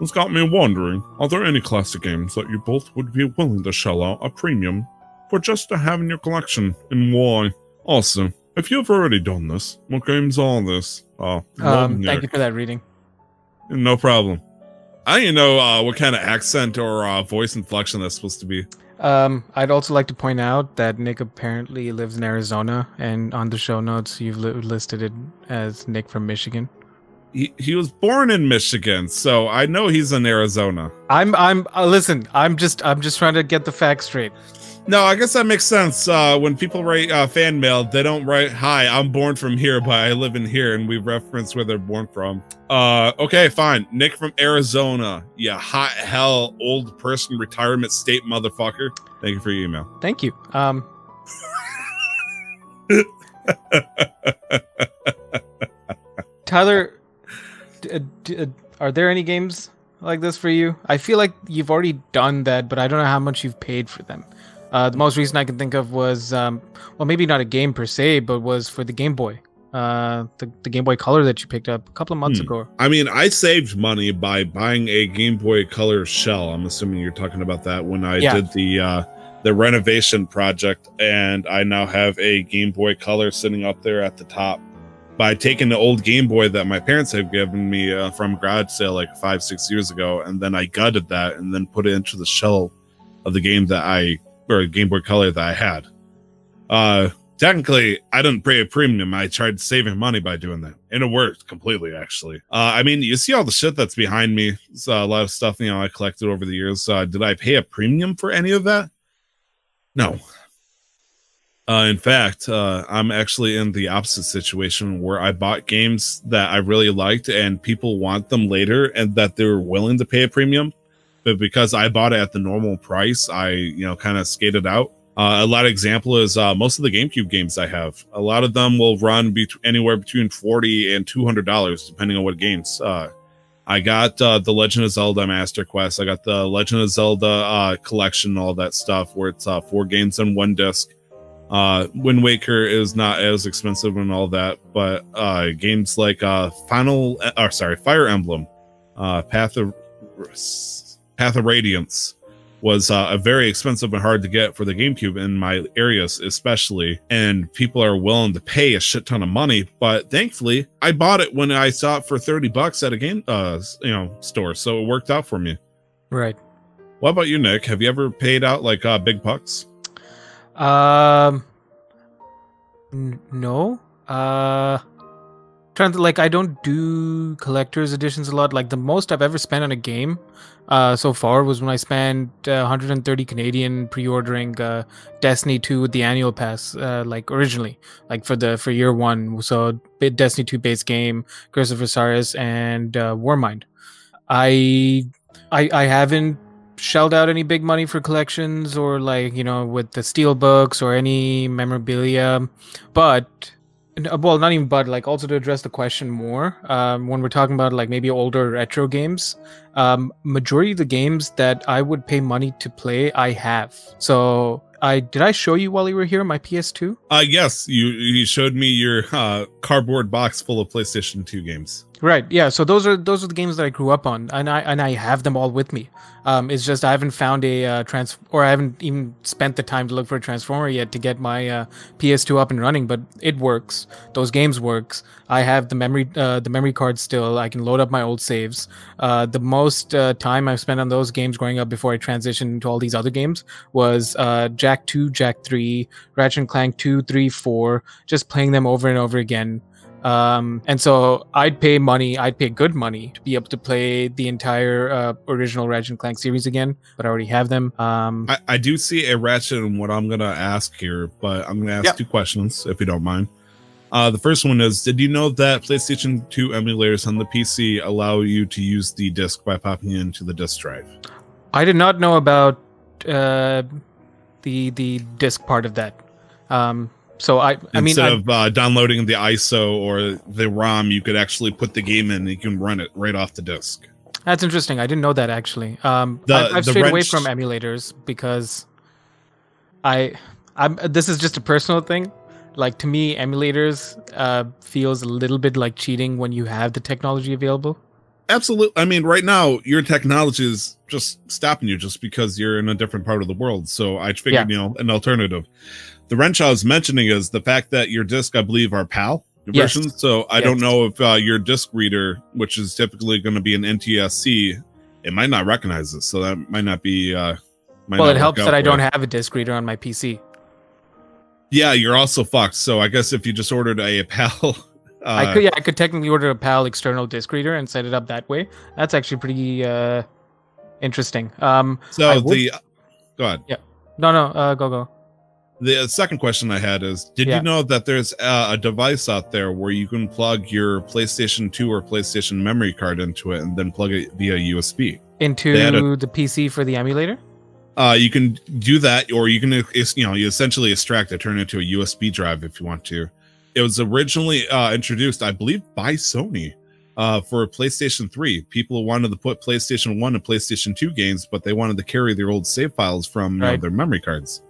It's got me wondering, are there any classic games that you both would be willing to shell out a premium for just to have in your collection, and why? Also, if you've already done this, what games are this? Oh, Um, thank you for that reading. no problem. I don't even know uh, what kind of accent or uh, voice inflection that's supposed to be. Um, I'd also like to point out that Nick apparently lives in Arizona, and on the show notes you've li- listed it as Nick from Michigan. He, he was born in Michigan, so I know he's in Arizona. I'm I'm uh, listen. I'm just I'm just trying to get the facts straight. No, I guess that makes sense. Uh, when people write uh, fan mail, they don't write, Hi, I'm born from here, but I live in here, and we reference where they're born from. Uh, okay, fine. Nick from Arizona. Yeah, hot hell, old person retirement state motherfucker. Thank you for your email. Thank you. Um, Tyler, are there any games like this for you? I feel like you've already done that, but I don't know how much you've paid for them. Uh, the most recent I can think of was, um, well, maybe not a game per se, but was for the Game Boy, uh, the, the Game Boy Color that you picked up a couple of months Hmm. ago. I mean, I saved money by buying a Game Boy Color shell. I'm assuming you're talking about that when I Yeah. did the uh, the renovation project, and I now have a Game Boy Color sitting up there at the top. By taking the old Game Boy that my parents had given me uh, from garage sale like five six years ago, and then I gutted that and then put it into the shell of the game that I or Game Boy Color that I had. Uh, technically i didn't pay a premium. I tried saving money by doing that and it worked completely actually. Uh i mean you see all the shit that's behind me it's a lot of stuff you know i collected over the years uh did i pay a premium for any of that? No uh in fact uh i'm actually in the opposite situation where i bought games that i really liked and people want them later and that they're willing to pay a premium but because i bought it at the normal price i you know kind of skated out uh, a lot of example is uh, most of the GameCube games I have. A lot of them will run bet- anywhere between forty and two hundred dollars, depending on what games. Uh, I got uh, the Legend of Zelda Master Quest. I got the Legend of Zelda collection, all that stuff, where it's four games on one disc. Uh, Wind Waker is not as expensive and all that, but uh, games like uh, Final, or sorry, Fire Emblem, uh, Path of Path of Radiance was uh, a very expensive and hard to get for the GameCube in my areas, especially. And people are willing to pay a shit ton of money. But thankfully, I bought it when I saw it for thirty bucks at a game, uh, you know, store. So it worked out for me. Right. What about you, Nick? Have you ever paid out like uh, big bucks? Um, N- no. Uh trying to like I don't do collector's editions a lot. Like the most I've ever spent on a game uh so far was when I spent uh, 130 Canadian pre-ordering uh Destiny 2 with the annual pass uh like originally like for the for year 1. So bit Destiny 2 base game, Curse of Osiris and uh Warmind. I I I haven't shelled out any big money for collections or like you know with the steel books or any memorabilia but uh, well not even but like also to address the question more um, when we're talking about like maybe older retro games um, majority of the games that i would pay money to play i have so I did I show you while you were here my PS2? Uh yes, you you showed me your uh cardboard box full of PlayStation 2 games. Right. Yeah. So those are those are the games that I grew up on, and I and I have them all with me. Um, it's just I haven't found a uh, trans or I haven't even spent the time to look for a transformer yet to get my uh, PS2 up and running. But it works. Those games works. I have the memory uh, the memory card still. I can load up my old saves. Uh, the most uh, time I've spent on those games growing up before I transitioned to all these other games was uh, Jak Two, Jak Three, Ratchet and Clank Two, Three, Four. Just playing them over and over again. Um, and so I'd pay money, I'd pay good money to be able to play the entire uh, original Ratchet and Clank series again, but I already have them. Um, I, I do see a Ratchet in what I'm gonna ask here, but I'm gonna ask Yep. two questions if you don't mind. Uh, the first one is: Did you know that PlayStation 2 emulators on the PC allow you to use the disc by popping into the disc drive? I did not know about uh, the the disc part of that. Um, so I, I mean, Instead I, of uh, downloading the ISO or the ROM, you could actually put the game in and you can run it right off the disc. that's interesting. I didn't know that actually. Um, The- I've, I've the strayed away from emulators because I, I'm. This is just a personal thing. Like to me, emulators uh, feels a little bit like cheating when you have the technology available. Absolutely. I mean, right now your technology is just stopping you just because you're in a different part of the world. So I figured, you know, an alternative. The wrench I was mentioning is the fact that your disc, I believe, are PAL Yes. So I don't know if uh, your disc reader, which is typically going to be an NTSC, it might not recognize this. So that might not be. Uh, might well, not it helps that I don't have a disc reader on my PC. Yeah, you're also fucked. So I guess if you just ordered a PAL. Uh, I could, yeah, I could technically order a PAL external disc reader and set it up that way. That's actually pretty uh, interesting. Um, so would- the. Go ahead. Yeah, no, no, uh, go go. The second question I had is Did Yeah. you know that there's uh, a device out there where you can plug your PlayStation 2 or PlayStation memory card into it and then plug it via USB? Into a- the PC for the emulator. Uh, you can do that, or you can, you know, you essentially extract it, turn it into a USB drive if you want to. It was originally uh, introduced, I believe, by Sony uh, for PlayStation 3. People wanted to put PlayStation 1 and PlayStation 2 games, but they wanted to carry their old save files from Right. their memory cards.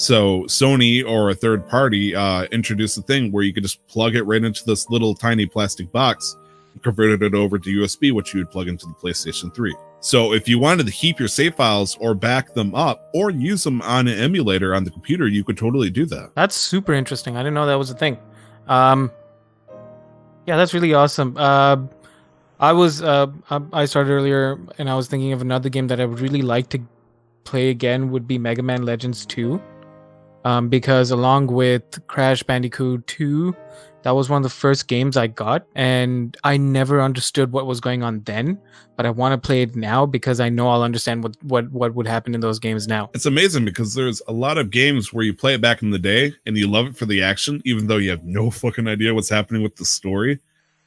So Sony or a third party uh, introduced a thing where you could just plug it right into this little tiny plastic box, converted it over to USB, which you would plug into the PlayStation 3. So if you wanted to keep your save files or back them up or use them on an emulator on the computer, you could totally do that. That's super interesting. I didn't know that was a thing. Um, yeah, that's really awesome. Uh, I was uh, I- started earlier, and I was thinking of another game that I would really like to play again. Would be Mega Man Legends Two, um, because along with Crash Bandicoot Two, that was one of the first games I got, and I never understood what was going on then. But I want to play it now because I know I'll understand what what what would happen in those games now. It's amazing because there's a lot of games where you play it back in the day and you love it for the action, even though you have no fucking idea what's happening with the story.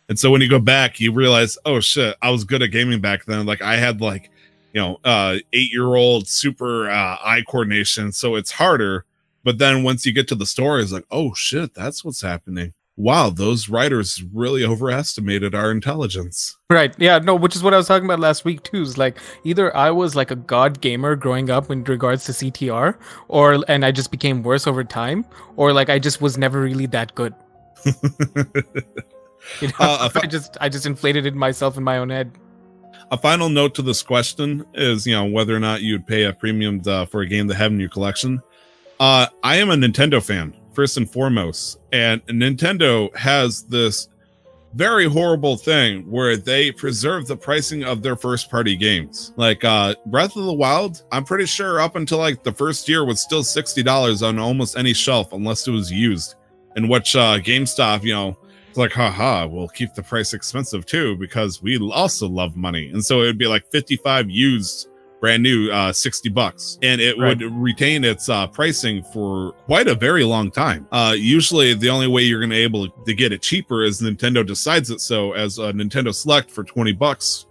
And so when you go back, you realize, oh shit, I was good at gaming back then. Like I had like, you know, uh eight year old super uh eye coordination, so it's harder. But then once you get to the story, it's like, oh shit, that's what's happening. Wow, those writers really overestimated our intelligence. Right. Yeah. No, which is what I was talking about last week too. Is like either I was like a god gamer growing up in regards to CTR, or and I just became worse over time, or like I just was never really that good. You know, Uh, I- just I just inflated it myself in my own head. a final note to this question is you know whether or not you'd pay a premium uh, for a game to have in your collection uh i am a nintendo fan first and foremost and nintendo has this very horrible thing where they preserve the pricing of their first party games like uh breath of the wild i'm pretty sure up until like the first year was still $60 on almost any shelf unless it was used in which uh, GameStop, you know, it's like, haha, we'll keep the price expensive too because we also love money. And so it would be like 55 used brand new uh 60 bucks. And it Right. would retain its uh pricing for quite a very long time. Uh usually the only way you're gonna able to get it cheaper is nintendo decides it. So as a nintendo select for 20 bucks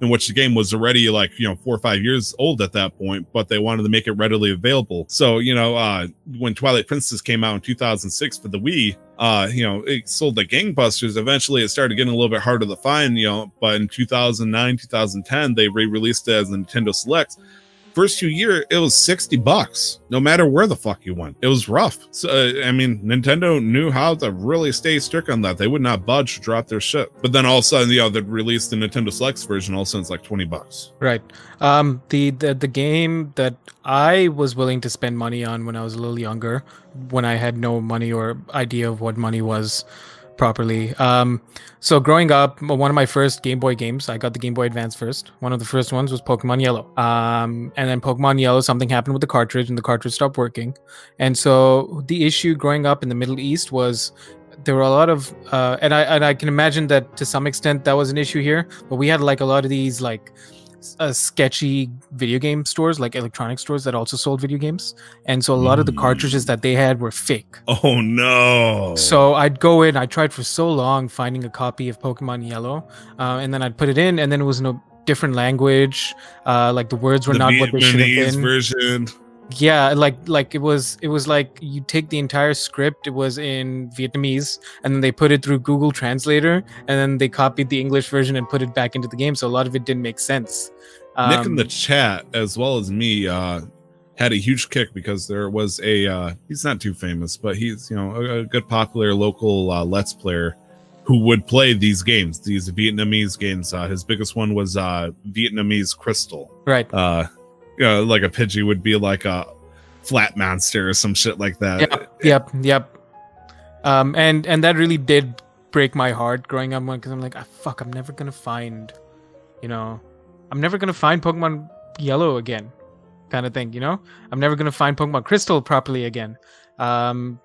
in which the game was already like you know four or five years old at that point but they wanted to make it readily available. So you know uh when twilight princess came out in 2006 for the wii uh you know it sold like gangbusters. Eventually it started getting a little bit harder to find you know but in 2009 2010 they re-released it as nintendo select first two year it was 60 bucks no matter where the fuck you went. It was rough. So uh, i mean nintendo knew how to really stay strict on that. They would not budge to drop their shit but then all of a sudden you know they released the nintendo selects version all of a sudden it's like 20 bucks. Right. Um, the, the the game that I was willing to spend money on when I was a little younger, when I had no money or idea of what money was properly. Um, so growing up, one of my first Game Boy games, I got the Game Boy Advance first. One of the first ones was Pokemon Yellow. Um, and then Pokemon Yellow, something happened with the cartridge, and the cartridge stopped working. And so the issue growing up in the Middle East was there were a lot of uh, and I and I can imagine that to some extent that was an issue here, but we had like a lot of these like uh, sketchy video game stores, like electronic stores that also sold video games, and so a lot of the cartridges that they had were fake. oh no So I'd go in. I tried for so long finding a copy of Pokemon Yellow, uh, and then I'd put it in, and then it was in a different language. Uh, like the words were the not what they should have been version yeah like like it was it was like you take the entire script it was in vietnamese and then they put it through google translator and then they copied the english version and put it back into the game so a lot of it didn't make sense Nick in Um, the chat, as well as me, uh, had a huge kick because there was a uh, he's not too famous, but he's you know a, a good popular local uh, Let's player who would play these games, these Vietnamese games. Uh, his biggest one was uh, Vietnamese Crystal. right Uh, know, like a Pidgey would be like a flat monster or some shit like that. yep yep yep. Um and and that really did break my heart growing up because i'm like ah, fuck i'm never gonna find you know i'm never gonna find pokemon yellow again kind of thing you know? I'm never gonna find pokemon crystal properly again. Um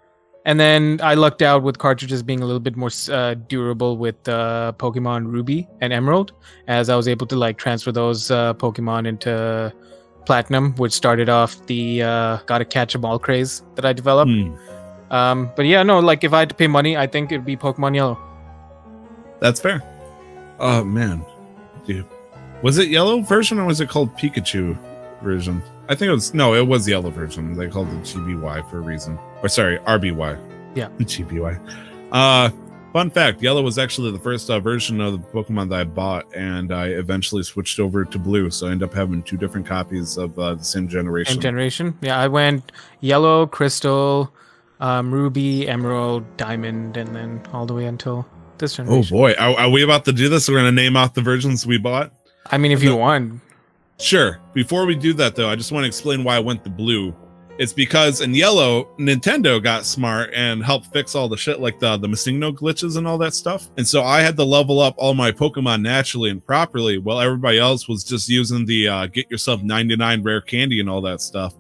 and then i lucked out with cartridges being a little bit more uh, durable with uh, pokemon ruby and emerald as i was able to like transfer those uh, pokemon into platinum which started off the uh, gotta catch 'em all craze that i developed Hmm, um, but yeah, no, like if I had to pay money, I think it'd be Pokemon Yellow. that's fair. Oh man, dude, was it yellow version or was it called Pikachu version? I think it was no, it was yellow version. They called it GBY for a reason. Or sorry, RBY. Yeah. GBY. Uh fun fact, yellow was actually the first uh, version of the Pokemon that I bought and I eventually switched over to blue, so I ended up having two different copies of uh, the same generation. Same generation. Yeah, I went Yellow, Crystal, um, Ruby, Emerald, Diamond, and then all the way until this generation. oh boy, are, are we about to do this? We're going to name off the versions we bought? I mean, if you want, Sure. Before we do that, though, I just want to explain why I went the blue. It's because in yellow, Nintendo got smart and helped fix all the shit like the the MissingNo glitches and all that stuff. And so I had to level up all my Pokemon naturally and properly, while everybody else was just using the uh, get yourself 99 rare candy and all that stuff.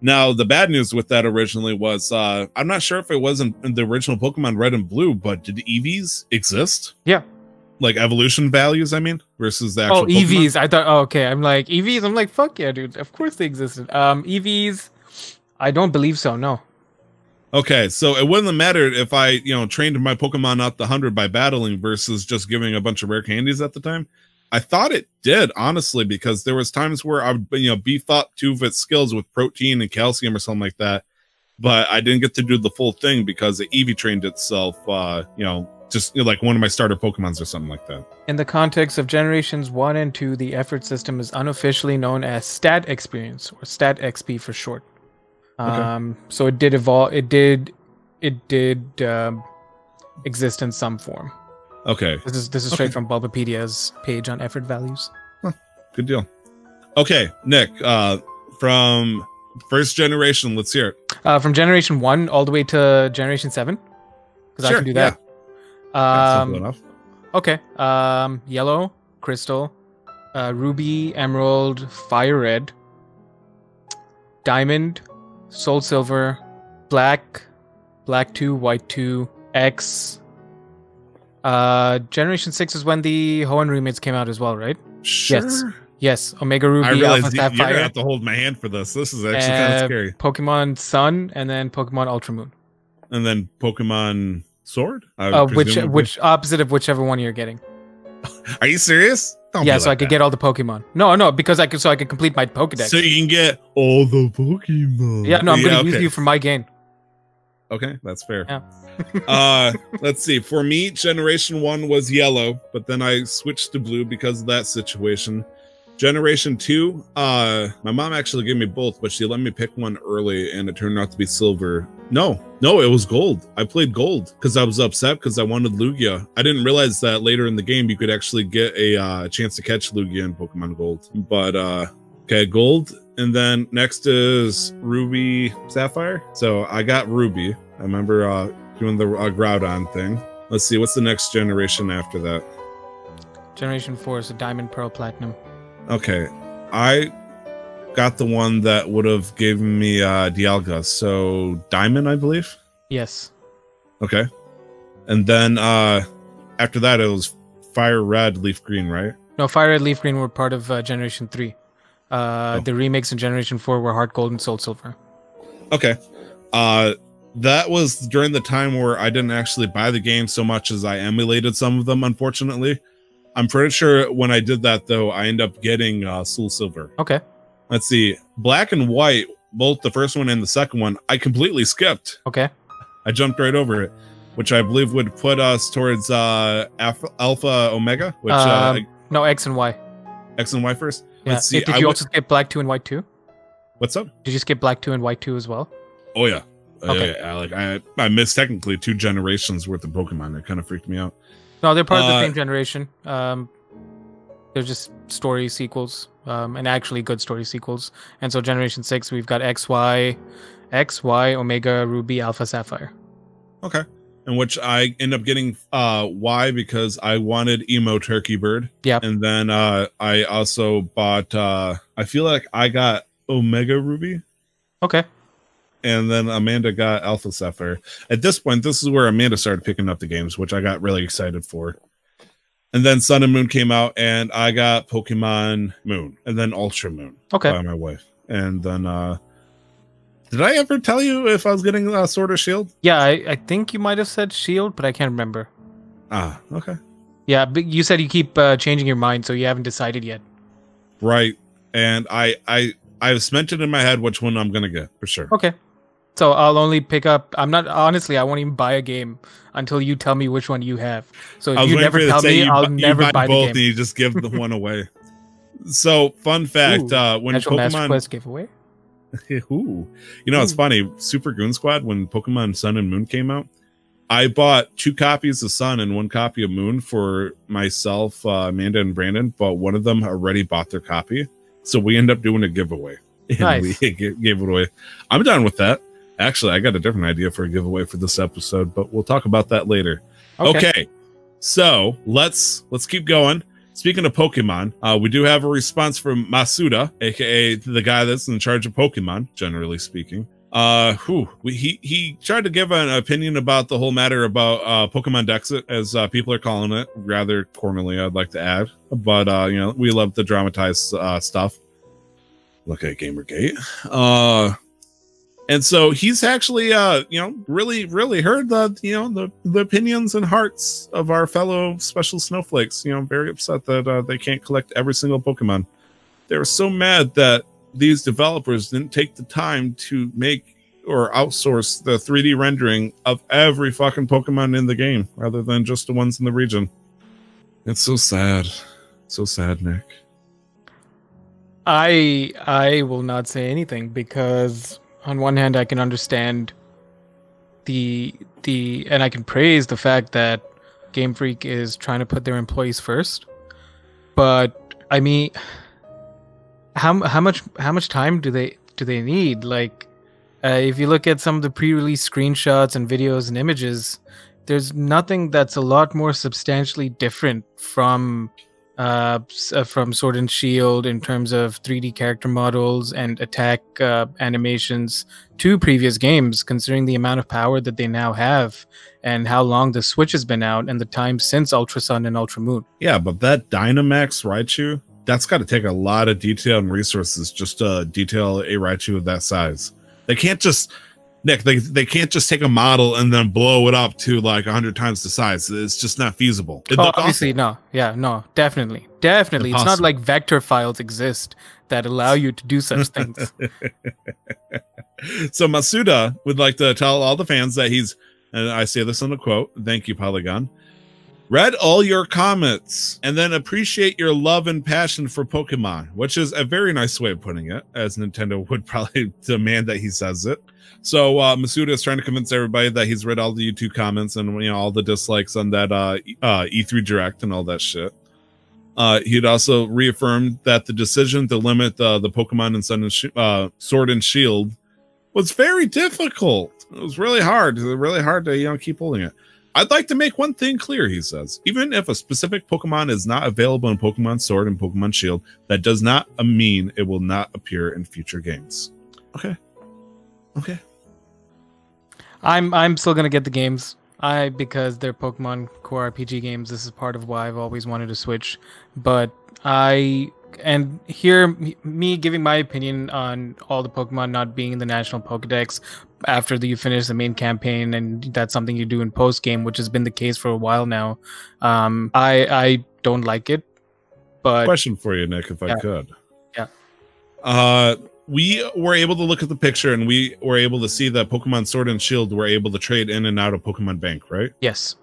Now, the bad news with that originally was uh, I'm not sure if it was in, in the original Pokemon Red and Blue, but did EVs exist? Yeah. Like evolution values, I mean, versus the actual oh Pokemon? EVs. I thought. Oh, okay, I'm like EVs. I'm like fuck yeah, dude. Of course they existed. Um, EVs. I don't believe so. No. Okay, so it wouldn't have mattered if I, you know, trained my Pokemon up the hundred by battling versus just giving a bunch of rare candies at the time. I thought it did, honestly, because there was times where I would, you know, beef up two of its skills with protein and calcium or something like that, but I didn't get to do the full thing because the Eevee trained itself, uh, you know, just like one of my starter Pokemons or something like that. In the context of generations one and two, the effort system is unofficially known as stat experience or stat XP for short. Okay. Um, so it did evolve. It did. It did um, exist in some form. Okay, This is this is straight Okay. from Bulbapedia's page on effort values. good deal. Okay, Nick, uh, from first generation, let's hear it. Uh, from generation one all the way to generation seven, because I Sure, can do that. Simple Um, enough. okay. Um, yellow, crystal, uh, ruby, emerald, fire red, diamond, soul silver, black, Black two, White two, X. Uh, Generation six is when the Hoenn remakes came out as well, right? Sure. Yes, Omega Ruby, I realize Alpha you, you're gonna have to hold my hand for this. This is actually kind Uh, of scary. Pokemon Sun, and then Pokemon Ultra Moon. And then Pokemon Sword. Uh, which which opposite of whichever one you're getting. Are you serious? Don't yeah, be so I could that. get all the Pokemon. No, no, because I could so I could complete my Pokedex. So you can get all the Pokemon. yeah, no, I'm gonna use you for my gain. Okay, that's fair. Yeah. uh let's see. For me, generation one was yellow, but then I switched to blue because of that situation. Generation two, uh, my mom actually gave me both, but she let me pick one early and it turned out to be silver. No, no, it was gold. I played gold because I was upset because I wanted Lugia. I didn't realize that later in the game you could actually get a uh, chance to catch Lugia in Pokemon Gold. But uh okay, gold. And then next is Ruby Sapphire. So I got Ruby. I remember uh doing the uh, Groudon thing. Let's see, what's the next generation after that? Generation four is a Diamond, Pearl, Platinum. Okay, I got the one that would have given me uh Dialga. So Diamond, I believe. Yes. Okay, and then uh after that it was Fire Red, Leaf Green, right? No, Fire Red, Leaf Green were part of uh, Generation three. Uh, Oh. The remakes in Generation four were Heart Gold and Soul Silver. Okay. Uh that was during the time where I didn't actually buy the game so much as I emulated some of them, unfortunately. I'm pretty sure when I did that though, I end up getting uh Soul Silver. Okay. Let's see. Black and white, both the first one and the second one, I completely skipped. Okay. I jumped right over it, which I believe would put us towards uh Alpha, Alpha Omega, which uh Um, No, X and Y. X and Y first. Yeah. Let's see. Did I you would- also skip Black two and White two? What's up? Did you skip Black two and White two as well? Oh yeah. Okay. Uh, I like I I missed technically two generations worth of Pokemon. It kind of freaked me out. No, they're part of the Uh, same generation. Um, they're just story sequels, um, and actually good story sequels. And so Generation Six, we've got X, Y, X, Y, Omega, Ruby, Alpha, Sapphire. Okay. In which I end up getting uh Y because I wanted emo turkey bird. Yeah, And then uh I also bought uh I feel like I got Omega Ruby Okay. and then Amanda got Alpha Sapphire. At this point, this is where Amanda started picking up the games, which I got really excited for. And then Sun and Moon came out, and I got Pokemon Moon, and then Ultra Moon Okay. by my wife. And then, uh did I ever tell you if I was getting uh, Sword or Shield? Yeah, I, I think you might have said Shield, but I can't remember. Ah, okay, Yeah, but you said you keep uh, changing your mind, so you haven't decided yet. right. And I, I, I've cemented in my head which one I'm gonna get for sure. Okay. So I'll only pick up. I'm not honestly. I won't even buy a game until you tell me which one you have. So if you never for you to tell me, you I'll you never buy, both, the and game. you just give the one away. So, fun fact: Ooh, uh, when Natural Pokemon Quest giveaway. Ooh. You know, it's Ooh. funny. Super Goon Squad, when Pokemon Sun and Moon came out, I bought two copies of Sun and one copy of Moon for myself, uh, Amanda, and Brandon, but one of them already bought their copy. So we end up doing a giveaway. And Nice. we gave it away. I'm done with that. Actually, I got a different idea for a giveaway for this episode, but we'll talk about that later. Okay. So let's let's keep going. Speaking of Pokemon, uh, we do have a response from Masuda, aka the guy that's in charge of Pokemon, generally speaking. Uh, we, he he tried to give an opinion about the whole matter about uh, Pokemon Dexit, as uh, people are calling it, rather cornily. I'd like to add, but uh, you know, we love the dramatized uh, stuff. Look at GamerGate. Uh, and so he's actually uh you know really really heard the you know the the opinions and hearts of our fellow special snowflakes. You know very upset that uh, they can't collect every single pokemon. They were so mad that these developers didn't take the time to make or outsource the 3d rendering of every fucking pokemon in the game rather than just the ones in the region. It's so sad. So sad nick. I I will not say anything because on one hand I can understand the the and I can praise the fact that Game Freak is trying to put their employees first. But I mean how how much how much time do they do they need? Like uh, if you look at some of the pre-release screenshots and videos and images, there's nothing that's a lot more substantially different from uh, uh, from Sword and Shield in terms of 3D character models and attack uh, animations to previous games, considering the amount of power that they now have and how long the Switch has been out and the time since Ultra Sun and Ultra Moon. Yeah, but that Dynamax Raichu, that's got to take a lot of detail and resources just to detail a Raichu of that size. They can't just Nick, they, they can't just take a model and then blow it up to like 100 times the size. It's just not feasible. It'd Oh, look obviously, no. Yeah, no, definitely. Definitely. It's not like vector files exist that allow you to do such things. so Masuda would like to tell all the fans that he's, and I say this in a quote, thank you, Polygon. Read all your comments and then appreciate your love and passion for Pokemon, which is a very nice way of putting it, as Nintendo would probably demand that he says it. So uh, Masuda is trying to convince everybody that he's read all the YouTube comments and you know all the dislikes on that uh, uh, E3 Direct and all that shit. Uh, he'd also reaffirmed that the decision to limit the Pokemon in Sun and Sh- uh, Sword and Shield was very difficult. It was really hard. It was really hard to you know keep holding it. I'd like to make one thing clear, he says. Even if a specific Pokemon is not available in Pokemon Sword and Pokemon Shield, that does not mean it will not appear in future games. Okay. Okay. I'm I'm still gonna get the games. I because they're Pokemon core RPG games. This is part of why I've always wanted to switch. But I and here me giving my opinion on all the Pokemon not being in the national Pokedex after the, you finish the main campaign, and that's something you do in post game, which has been the case for a while now. Um, I I don't like it, but Question for you, Nick, if I could. Yeah. Uh we were able to look at the picture and we were able to see that Pokemon Sword and Shield were able to trade in and out of Pokemon Bank, right? yes,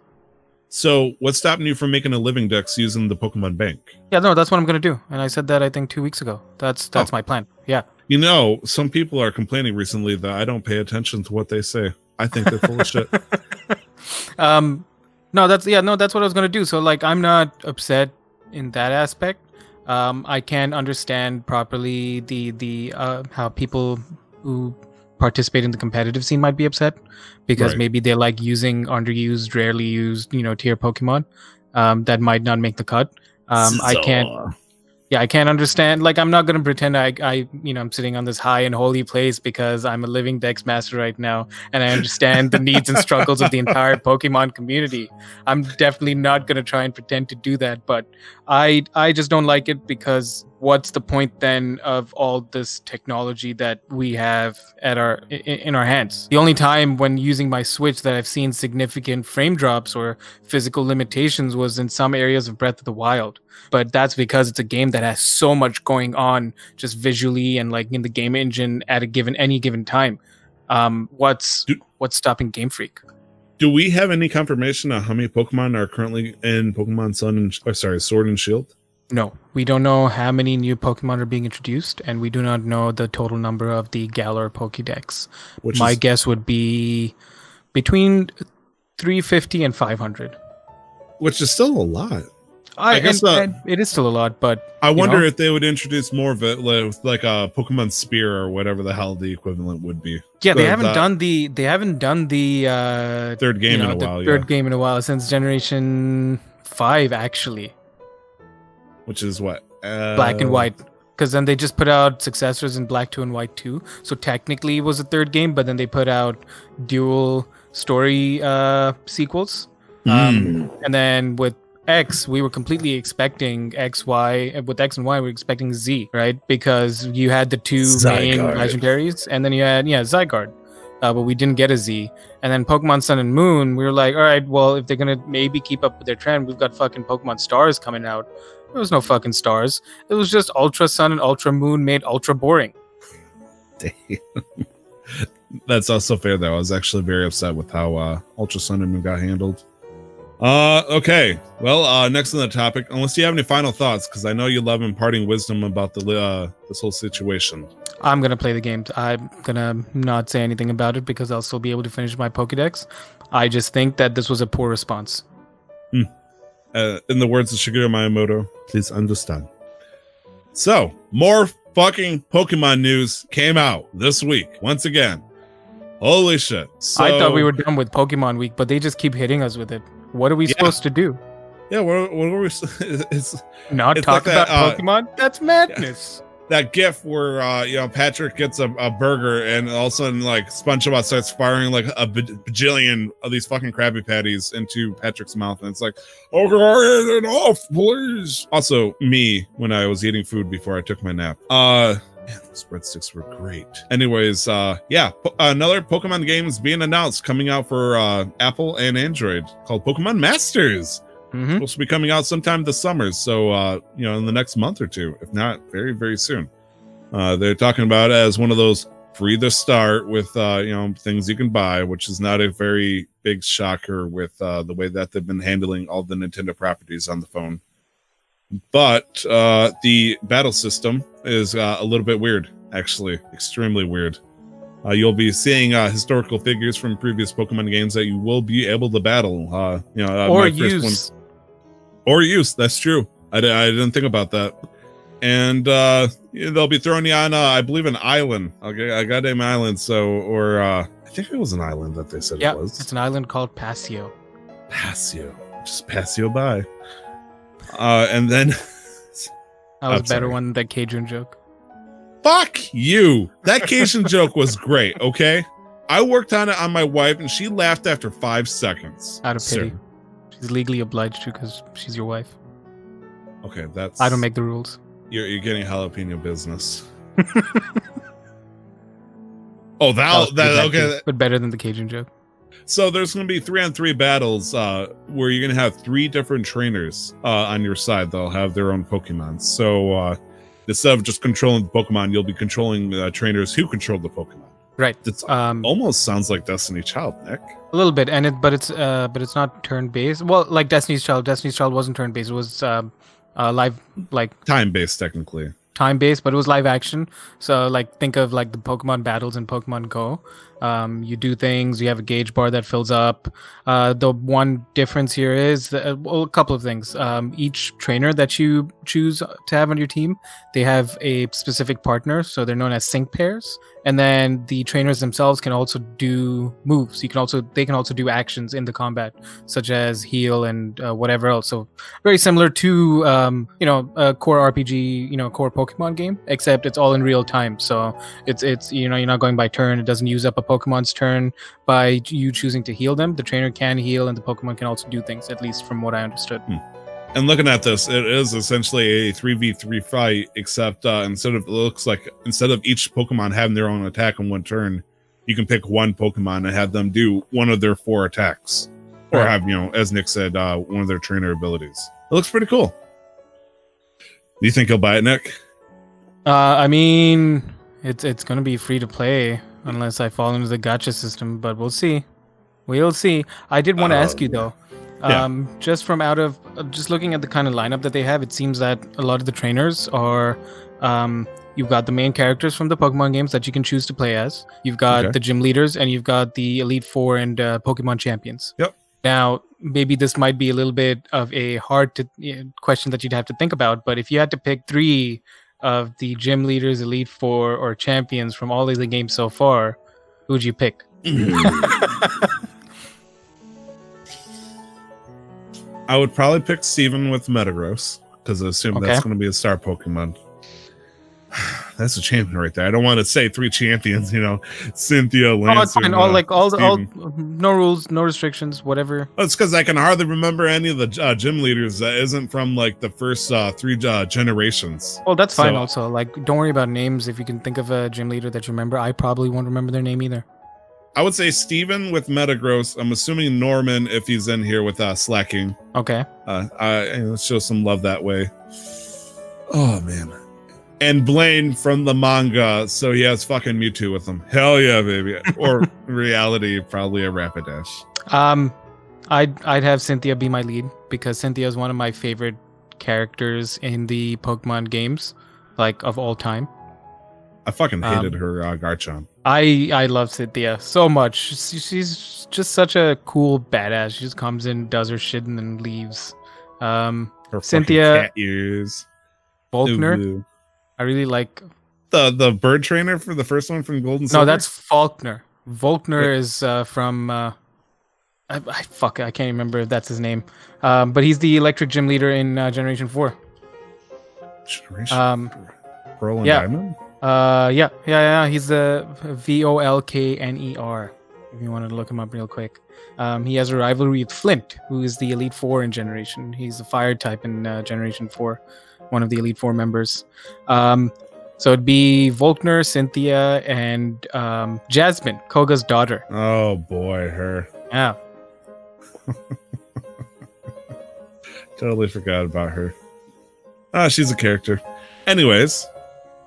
So what's stopping you from making a living dex using the Pokemon Bank? yeah, no, that's what I'm gonna do, and I said that I think two weeks ago. That's that's Oh. my plan. Yeah. You know, some people are complaining recently that I don't pay attention to what they say. I think they're full of shit. um no that's yeah no that's what i was gonna do so like i'm not upset in that aspect um i can understand properly the the uh how people who participate in the competitive scene might be upset because Right. maybe they like using underused rarely used you know tier pokemon um that might not make the cut. Um i can't yeah i can't understand like i'm not going to pretend i i you know i'm sitting on this high and holy place because i'm a living dex master right now and i understand the needs and struggles of the entire pokemon community. I'm definitely not going to try and pretend to do that but i i just don't like it because what's the point then of all this technology that we have at our in our hands? The only time when using my switch that i've seen significant frame drops or physical limitations was in some areas of breath of the wild. But that's because it's a game that has so much going on just visually and like in the game engine at a given any given time. Um what's Do- what's stopping game freak? Do we have any confirmation on how many Pokemon are currently in Pokemon Sun and sorry, Sword and Shield? No we don't know how many new pokemon are being introduced and we do not know the total number of the galar pokédex Which my is guess would be between 350 and 500 which is still a lot. I, I guess, and- uh, and it is still a lot but I wonder know? if they would introduce more of it, like, like a Pokemon Spear or whatever the hell the equivalent would be. yeah they haven't the done the they haven't done the uh Third game you know, in a the while, third yeah. game in a while since generation five actually Which is what uh, black and white because then they just put out successors in black 2 and white 2 so technically it was a third game but then they put out dual story uh sequels um, and then with X, we were completely expecting X, Y. uh, With X and Y, we were expecting Z, right? Because you had the two main legendaries, and then you had yeah Zygarde, uh, but we didn't get a Z. And then Pokemon Sun and Moon, we were like, all right, well, if they're gonna maybe keep up with their trend, we've got fucking Pokemon Stars coming out. There was no fucking stars. It was just Ultra Sun and Ultra Moon made ultra boring. That's also fair though. I was actually very upset with how uh Ultra Sun and Moon got handled. Uh okay. Well, uh next on the topic, unless you have any final thoughts, because I know you love imparting wisdom about the uh this whole situation. I'm gonna play the game. I'm gonna not say anything about it because I'll still be able to finish my Pokédex. I just think that this was a poor response. Uh in the words of Shigeru Miyamoto, please understand. So more fucking Pokemon news came out this week. Once again. Holy shit. So, I thought we were done with Pokemon Week, but they just keep hitting us with it. What are we Yeah. supposed to do? Yeah, what, what were we? It's Not It's talk like that, about uh, Pokemon. That's madness. That gif where uh, you know Patrick gets a, a burger and all of a sudden like SpongeBob starts firing like a baj- bajillion of these fucking Krabby Patties into Patrick's mouth, and it's like, okay, off, please. Also, me when I was eating food before I took my nap. Uh. Man, those breadsticks were great. Anyways, uh, yeah, po- another Pokemon game is being announced coming out for uh, Apple and Android called Pokemon Masters hmm supposed to be coming out sometime this summer so uh you know in the next month or two if not very very soon uh they're talking about it as one of those free to start with uh you know things you can buy which is not a very big shocker with uh the way that they've been handling all the nintendo properties on the phone but uh the battle system is uh, a little bit weird actually extremely weird uh, you'll be seeing uh, historical figures from previous Pokemon games that you will be able to battle. Uh, you know, uh, or my first one- use. Or use. That's true. I, I didn't think about that. And uh, they'll be throwing you on, uh, I believe, an island. Okay, a goddamn island. So, or uh, I think it was an island that they said Yeah, it was. it's an island called Pasio. pass you, just pass you by. Uh, and then, That was a better one than that Cajun joke. fuck you. That Cajun joke was great. Okay, I worked on it on my wife, and she laughed after five seconds. Out of Sir. She's legally obliged to because she's your wife. Okay, that's I don't make the rules. You're, you're getting jalapeno business. oh, that, That that okay. but better than the Cajun joke. So there's going to be three on three battles uh, where you're going to have three different trainers uh, on your side. They'll have their own Pokemon. So uh, instead of just controlling the Pokemon, you'll be controlling uh, trainers who control the Pokemon. Right. It's Um, almost sounds like Destiny Child, Nick. a little bit, and it, but it's, uh, but it's not turn based. Well, like Destiny's Child. Destiny's Child wasn't turn based. It was, um, uh, live, like Time based, technically. time based, but it was live action. So like think of like the Pokemon battles in Pokemon Go. Um, you do things. You have a gauge bar that fills up. Uh, the one difference here is uh, well, a couple of things. Um, each trainer that you choose to have on your team, they have a specific partner, so they're known as sync pairs. And then the trainers themselves can also do moves. You can also they can also do actions in the combat, such as heal and uh, whatever else. So very similar to um, you know a core RPG, you know core Pokemon game, except it's all in real time. So it's it's you know you're not going by turn. It doesn't use up a Pokemon's turn by you choosing to heal them. The trainer can heal, and the Pokemon can also do things. At least from what I understood. And looking at this, it is essentially a 3v3 fight, except uh, instead of it looks like instead of each Pokemon having their own attack in one turn, you can pick one Pokemon and have them do one of their four attacks. Or Right. have, you know, as Nick said, uh, one of their trainer abilities. It looks pretty cool. Do you think he'll buy it, Nick? Uh, I mean, it's it's gonna be free to play unless I fall into the gotcha system, but we'll see. We'll see. I did want to ask you though, yeah. um, just from out of uh, just looking at the kind of lineup that they have, it seems that a lot of the trainers are, um, you've got the main characters from the Pokemon games that you can choose to play as. You've got Okay. the gym leaders, and you've got the Elite Four and uh, Pokemon champions. Yep. Now, maybe this might be a little bit of a hard to uh, question that you'd have to think about, but if you had to pick three of the gym leaders, elite four, or champions from all of the games so far, who would you pick? I would probably pick Steven with Metagross because I assume that's going to be a star Pokemon. That's a champion right there. I don't want to say three champions, you know, Cynthia, Oh, it's Lance. fine. and, All uh, like all, all, no rules, no restrictions, whatever. It's because I can hardly remember any of the uh, gym leaders that isn't from like the first uh, three uh, generations. Well, that's fine. So- also, like, don't worry about names. If you can think of a gym leader that you remember, I probably won't remember their name either. I would say Steven with Metagross. I'm assuming Norman if he's in here with uh, Slaking. Okay. Uh, I, let's show some love that way. Oh man. And Blaine from the manga, so he has fucking Mewtwo with him. Hell yeah, baby. Or reality, probably a Rapidash. Um, I'd I'd have Cynthia be my lead because Cynthia is one of my favorite characters in the Pokemon games, like of all time. I fucking hated Um, her uh, Garchomp. I I love Cynthia so much. She, she's just such a cool badass. She just comes in, does her shit, and then leaves. Um, Her Cynthia- cat ears. Faulkner, Ooh. I really like. The the bird trainer for the first one from Golden No, Silver? that's Falkner. Volkner is uh, from uh, I, I fuck, I can't remember if that's his name. Um, but he's the electric gym leader in uh, Generation Four. Generation Um, Pearl and yeah. Diamond. Uh, yeah, yeah, yeah. He's the V O L K N E R. If you wanted to look him up real quick, um, he has a rivalry with Flint, who is the Elite Four in Generation. He's a fire type in uh, Generation Four, one of the Elite Four members. Um, so it'd be Volkner, Cynthia, and um, Jasmine, Koga's daughter. Oh boy, her. Yeah. Totally forgot about her. Ah, she's a character. Anyways,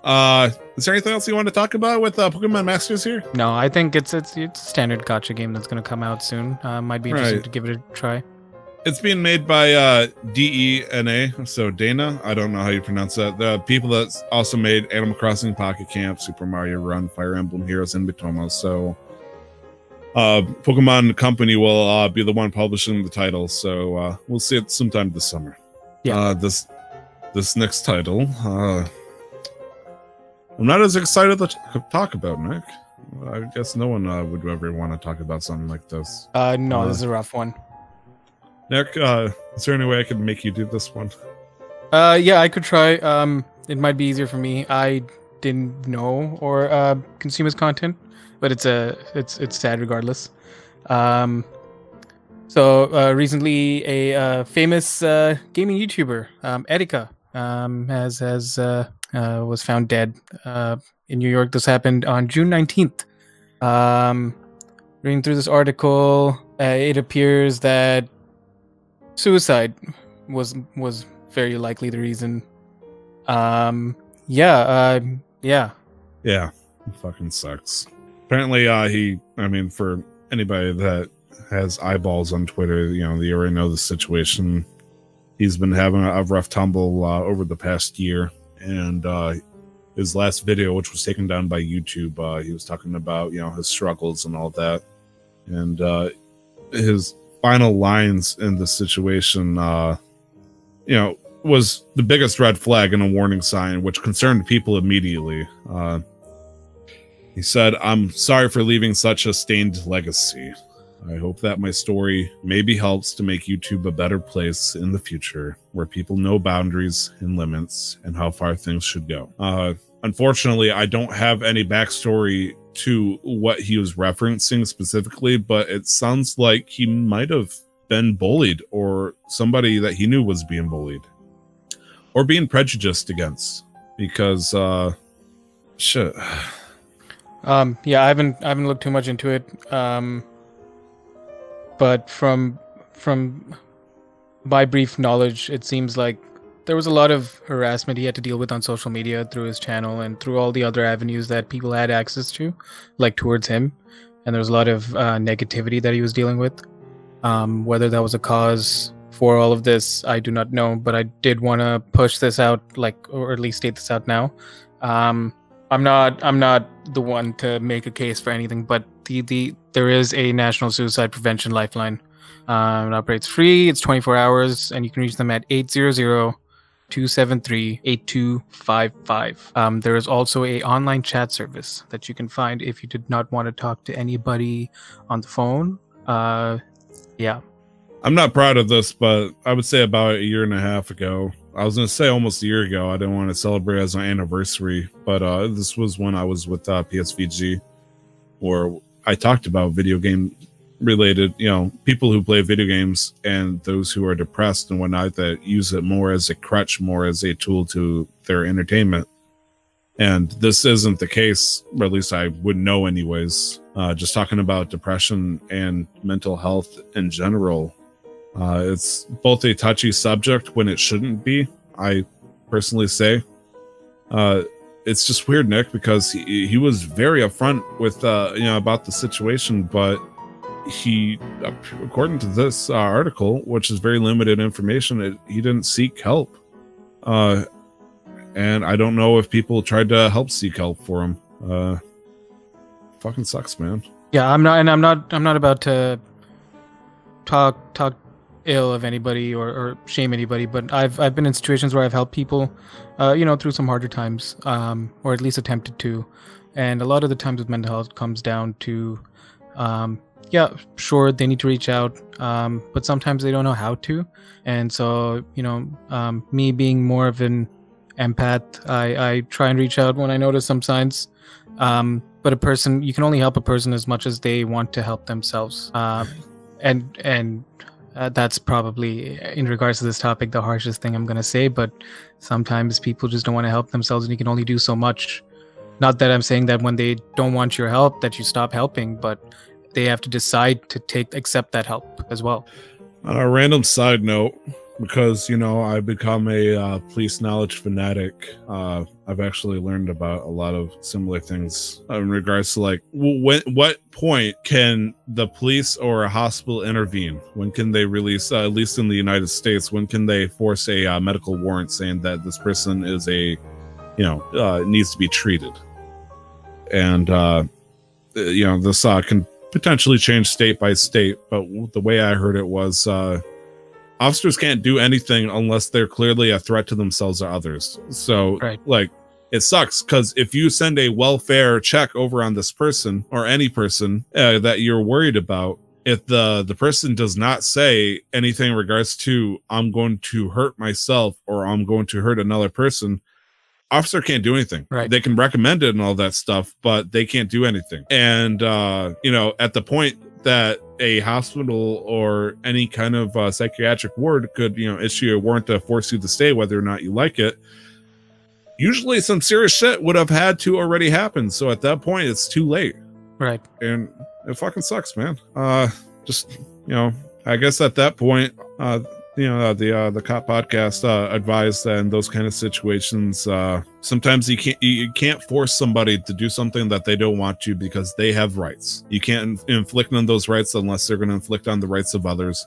uh, is there anything else you want to talk about with uh, Pokemon Masters here? No, I think it's it's it's a standard gotcha game that's gonna come out soon. Uh, might be interesting Right. to give it a try. It's being made by uh, DeNA, so Dana. I don't know how you pronounce that. The people that also made Animal Crossing Pocket Camp, Super Mario Run, Fire Emblem Heroes, and Miitomo. So, uh, Pokemon Company will uh, be the one publishing the title. So uh, we'll see it sometime this summer. Yeah. Uh, this this next title, uh, I'm not as excited to talk about, Nick. I guess no one uh, would ever want to talk about something like this. Uh, no, Uh, this is a rough one. Nick, uh, is there any way I could make you do this one? Uh, yeah, I could try. Um, it might be easier for me. I didn't know or uh, consume his content, but it's a it's it's sad regardless. Um, so uh, recently, a uh, famous uh, gaming YouTuber, um, Etika, um, has has uh, uh, was found dead uh, in New York. This happened on June nineteenth. Um, reading through this article, uh, it appears that suicide was was very likely the reason. Um, yeah, uh, yeah, Yeah, fucking sucks. Apparently, uh, he, I mean, for anybody that has eyeballs on Twitter, you know, they already know the situation. He's been having a rough tumble uh, over the past year. And uh, his last video, which was taken down by YouTube, uh, he was talking about, you know, his struggles and all that. And uh, his final lines in the situation, uh, you know, was the biggest red flag and a warning sign, which concerned people immediately. Uh, he said, I'm sorry for leaving such a stained legacy. I hope that my story maybe helps to make YouTube a better place in the future where people know boundaries and limits and how far things should go. Uh, unfortunately, I don't have any backstory to what he was referencing specifically, but it sounds like he might have been bullied or somebody that he knew was being bullied or being prejudiced against because, uh, shit. um, yeah. I haven't I haven't looked too much into it. Um, but from from my brief knowledge, it seems like there was a lot of harassment he had to deal with on social media through his channel and through all the other avenues that people had access to, like towards him. And there was a lot of uh, negativity that he was dealing with. Um, whether that was a cause for all of this, I do not know. But I did want to push this out, like, or at least state this out now. Um, I'm not. I'm not the one to make a case for anything, but the the there is a national suicide prevention lifeline. Um, it operates free. It's 24 hours, and you can reach them at 800 273 8255. Um, there is also a online chat service that you can find if you did not want to talk to anybody on the phone. Uh, yeah. I'm not proud of this, but I would say about a year and a half ago, I was going to say almost a year ago. I didn't want to celebrate as my anniversary, but uh, this was when I was with uh, PSVG, where I talked about video game related, you know, people who play video games and those who are depressed and whatnot that use it more as a crutch, more as a tool to their entertainment. And this isn't the case, or at least I wouldn't know, anyways. Uh, just talking about depression and mental health in general uh, it's both a touchy subject when it shouldn't be. I personally say, uh, it's just weird, Nick, because he he was very upfront with uh, you know about the situation, but he, according to this uh, article, which is very limited information, it, he didn't seek help. Uh, and I don't know if people tried to help seek help for him. Uh, fucking sucks, man. Yeah, I'm not, and I'm not, I'm not about to talk talk ill of anybody or, or shame anybody, but I've I've been in situations where I've helped people, uh, you know, through some harder times, um, or at least attempted to, and a lot of the times with mental health comes down to um, yeah, sure, they need to reach out, um, but sometimes they don't know how to. And so, you know, um, me being more of an empath, I, I try and reach out when I notice some signs. Um, but a person, you can only help a person as much as they want to help themselves. Um, and and uh, that's probably in regards to this topic the harshest thing I'm gonna say. But sometimes people just don't want to help themselves, and you can only do so much. Not that I'm saying that when they don't want your help that you stop helping, but they have to decide to take accept that help as well. On a random side note, because you know I've become a uh, police knowledge fanatic. Uh, I've actually learned about a lot of similar things in regards to like when, what point can the police or a hospital intervene? When can they release, uh, at least in the United States, when can they force a uh, medical warrant saying that this person is a, you know, uh, needs to be treated? And uh, you know this can potentially change state by state, but the way I heard it was officers can't do anything unless they're clearly a threat to themselves or others. So, right. like, it sucks because if you send a welfare check over on this person or any person uh, that you're worried about, if the the person does not say anything in regards to I'm going to hurt myself or I'm going to hurt another person, officer can't do anything. Right. They can recommend it and all that stuff, but they can't do anything. And uh, you know, at the point that a hospital or any kind of uh, psychiatric ward could, you know, issue a warrant to force you to stay, whether or not you like it. Usually, some serious shit would have had to already happen. So at that point, it's too late. Right. And it fucking sucks, man. Uh, just you know, I guess at that point, uh, you know uh, the uh, the cop podcast uh, advised that in those kind of situations uh, sometimes you can't you can't force somebody to do something that they don't want to because they have rights you can't inflict on those rights unless they're going to inflict on the rights of others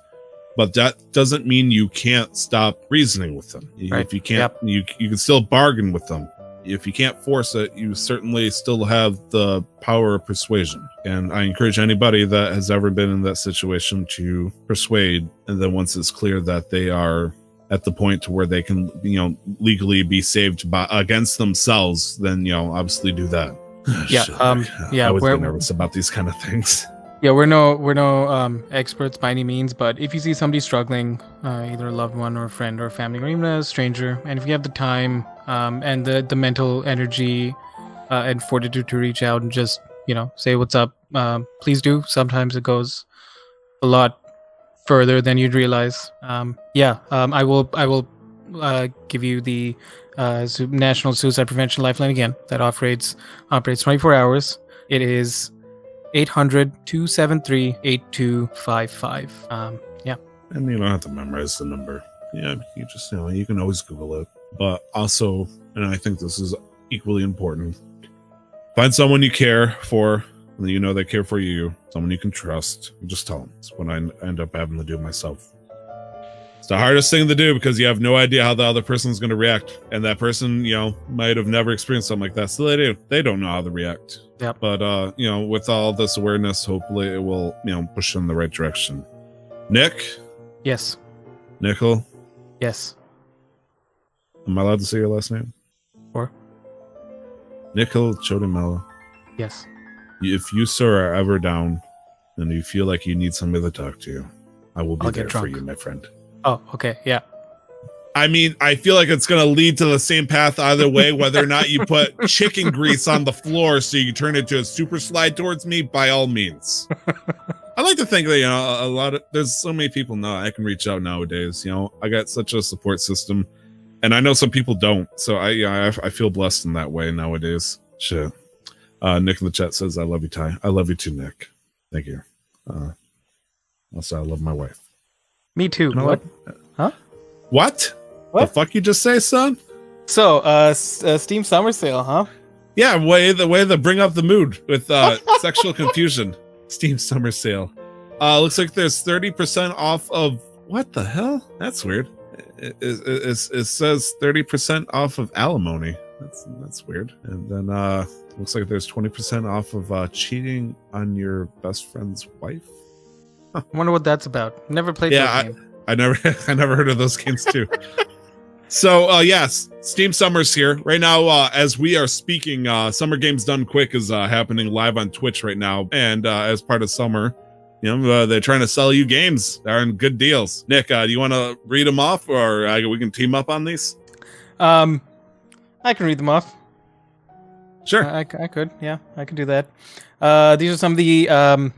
but that doesn't mean you can't stop reasoning with them right. if you can't yep. you, you can still bargain with them if you can't force it, you certainly still have the power of persuasion. And I encourage anybody that has ever been in that situation to persuade. And then once it's clear that they are at the point to where they can, you know, legally be saved by against themselves, then you know, obviously do that. Yeah, um, yeah. I was get nervous about these kind of things. Yeah, we're no we're no um, experts by any means, but if you see somebody struggling, uh, either a loved one or a friend or a family or even a stranger, and if you have the time um, and the the mental energy uh, and fortitude to reach out and just you know say what's up, uh, please do. Sometimes it goes a lot further than you'd realize. Um, yeah, um, I will I will uh, give you the uh, National Suicide Prevention Lifeline again. That operates operates 24 hours. It is 800 273 8255. Um, yeah. And you don't have to memorize the number. Yeah, you just, you know, you can always Google it. But also, and I think this is equally important, find someone you care for, you know they care for you, someone you can trust. Just tell them. It's what I end up having to do myself. It's the hardest thing to do because you have no idea how the other person's going to react. And that person, you know, might have never experienced something like that. So they do. They don't know how to react. Yep. But uh, you know, with all this awareness, hopefully it will, you know, push in the right direction. Nick? Yes. Nickel? Yes. Am I allowed to say your last name? Or? Nickel Chodimella. Yes. If you, sir, are ever down and you feel like you need somebody to talk to, I will be I'll there for you, my friend. Oh, okay. Yeah. I mean, I feel like it's going to lead to the same path either way, whether or not you put chicken grease on the floor so you turn it to a super slide towards me, by all means. I like to think that, you know, a lot of, there's so many people now I can reach out nowadays. You know, I got such a support system and I know some people don't. So I, yeah, I, I feel blessed in that way nowadays. Shit. Uh, Nick in the chat says, I love you, Ty. I love you too, Nick. Thank you. Uh, also, I love my wife. Me too. What? Huh? What? What the fuck you just say, son? So, uh, s- uh Steam Summer Sale, huh? Yeah, way the way to bring up the mood with uh sexual confusion. Steam Summer Sale. Uh, looks like there's thirty percent off of what the hell? That's weird. It, it, it, it says thirty percent off of alimony. That's that's weird. And then uh, looks like there's twenty percent off of uh, cheating on your best friend's wife. I wonder what that's about. Never played. Yeah, I, I never I never heard of those games too. So uh yes, Steam Summer's here. Right now, uh as we are speaking, uh Summer Games Done Quick is uh happening live on Twitch right now. And uh as part of summer, You know, uh, they're trying to sell you games. They're in good deals. Nick, uh, do you want to read them off, or uh, we can team up on these? Um, I can read them off. Sure. I, I, I could. Yeah, I could do that. Uh, these are some of the um,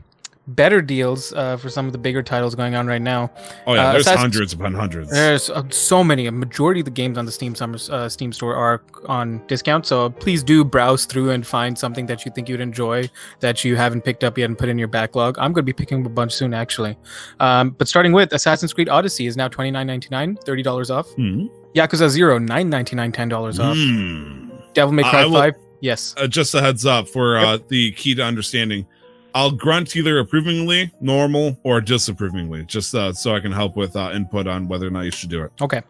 better deals uh, for some of the bigger titles going on right now. oh yeah, uh, there's Assassin's- hundreds upon hundreds. There's uh, so many. A majority of the games on the Steam Summer uh, Steam store are on discount. So please do browse through and find something that you think you'd enjoy that you haven't picked up yet and put in your backlog. I'm going to be picking up a bunch soon, actually. Um, but starting with Assassin's Creed Odyssey is now twenty nine ninety nine, thirty dollars off. Hmm. Yakuza Zero nine ninety nine, ten dollars off. Hmm. Devil May Cry will- Five. Yes. Uh, just a heads up for uh, the key to understanding. I'll grunt either approvingly, normal, or disapprovingly, just uh, so I can help with uh, input on whether or not you should do it. Okay.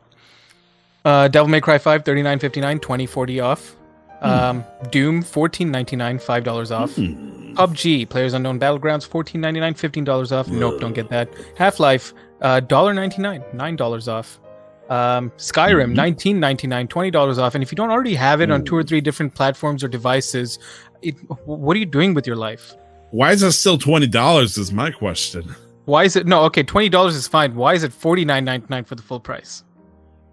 Uh, Devil May Cry 5, 39.59, 20.40 off. Um, Doom, 14.99, five dollars off. Hmm. PUBG, PlayerUnknown's Battlegrounds, 14.99, fifteen dollars off. Nope, don't get that. Half Life, uh, $1.99, nine dollars off. Um, Skyrim, Mhm. nineteen ninety nine, twenty dollars off. And if you don't already have it on two or three different platforms or devices, it, what are you doing with your life? Why is it still twenty dollars? Is my question. Why is it no? Okay, twenty dollars is fine. Why is it forty nine ninety nine for the full price?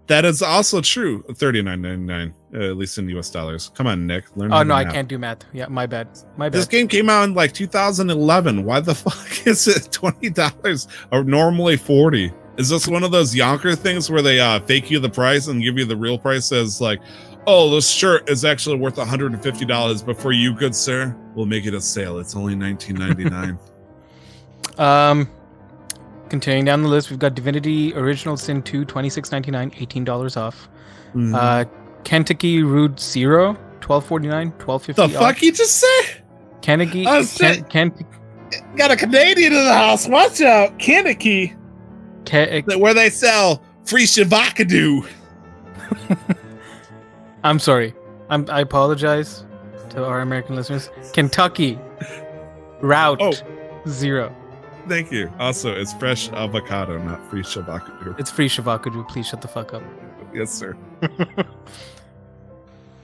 That is also true. Thirty nine ninety nine, uh, at least in U.S. dollars. Come on, Nick. Learn. Oh no, I can't do math. Yeah, my bad. My bad. This game came out in like 2011. Why the fuck is it twenty dollars or normally forty? Is this one of those Yonker things where they uh, fake you the price and give you the real price as like, oh, this shirt is actually worth 150 dollars, but for you, good sir, we'll make it a sale. It's only 19.99. Um, continuing down the list, we've got Divinity Original Sin 2, 26.99, eighteen dollars off. Mhm. Uh, Kentucky Route Zero, twelve forty nine, twelve fifty. the fuck you just say? Kentucky. I Ken, Ken, Got a Canadian in the house. Watch out, Kentucky. Ke- where they sell free Shavakadu. I'm sorry. I'm, I apologize to our American listeners. Kentucky Route Oh. Zero. Thank you. Also, it's fresh avocado, not free Shavakadu. It's free Shavakadu. Please shut the fuck up. Yes, sir.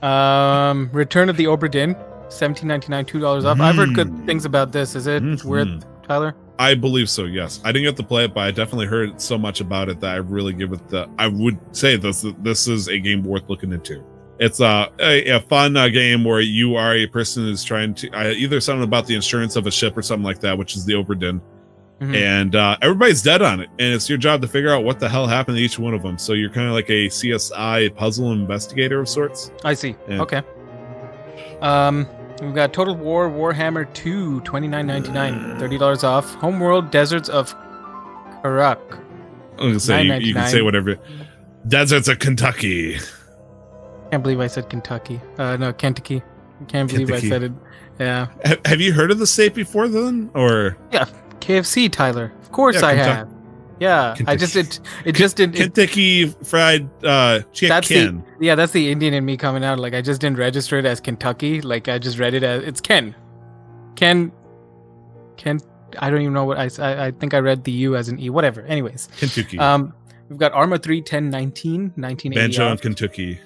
Um, Return of the Obra Dinn, seventeen ninety nine, two dollars off. I've heard good Mm. things about this. Is it Mhm. worth Tyler? I believe so. Yes, I didn't get to play it, but I definitely heard so much about it that I really give it the. I would say this this is a game worth looking into. It's uh, a, a fun uh, game where you are a person who's trying to uh, either something about the insurance of a ship or something like that, which is the Obra Dinn, Mhm. and uh, everybody's dead on it, and it's your job to figure out what the hell happened to each one of them. So you're kind of like a CSI puzzle investigator of sorts. I see. Yeah. Okay. Um, we've got Total War Warhammer 2, 29.99, thirty dollars off. Homeworld Deserts of Kharak. I'm gonna say you, you can say whatever. Deserts of Kentucky. Can't believe I said Kentucky. Uh, no, Kentucky. Can't believe Kentucky. I said it. Yeah. Have you heard of the state before then, or Yeah, KFC, Tyler. Of course Yeah, I Kentucky. have. Yeah, I just it it just didn't. It, Kentucky Fried uh, that's Chicken? the yeah, that's the Indian in me coming out. Like I just didn't register it as Kentucky. Like I just read it as it's Ken. Ken. Ken. I don't even know what I. I think I read the U as an E. Whatever. Anyways. Kentucky. Um, we've got Arma 3, 10, 19, 1980 Banjo off. and Kentucky.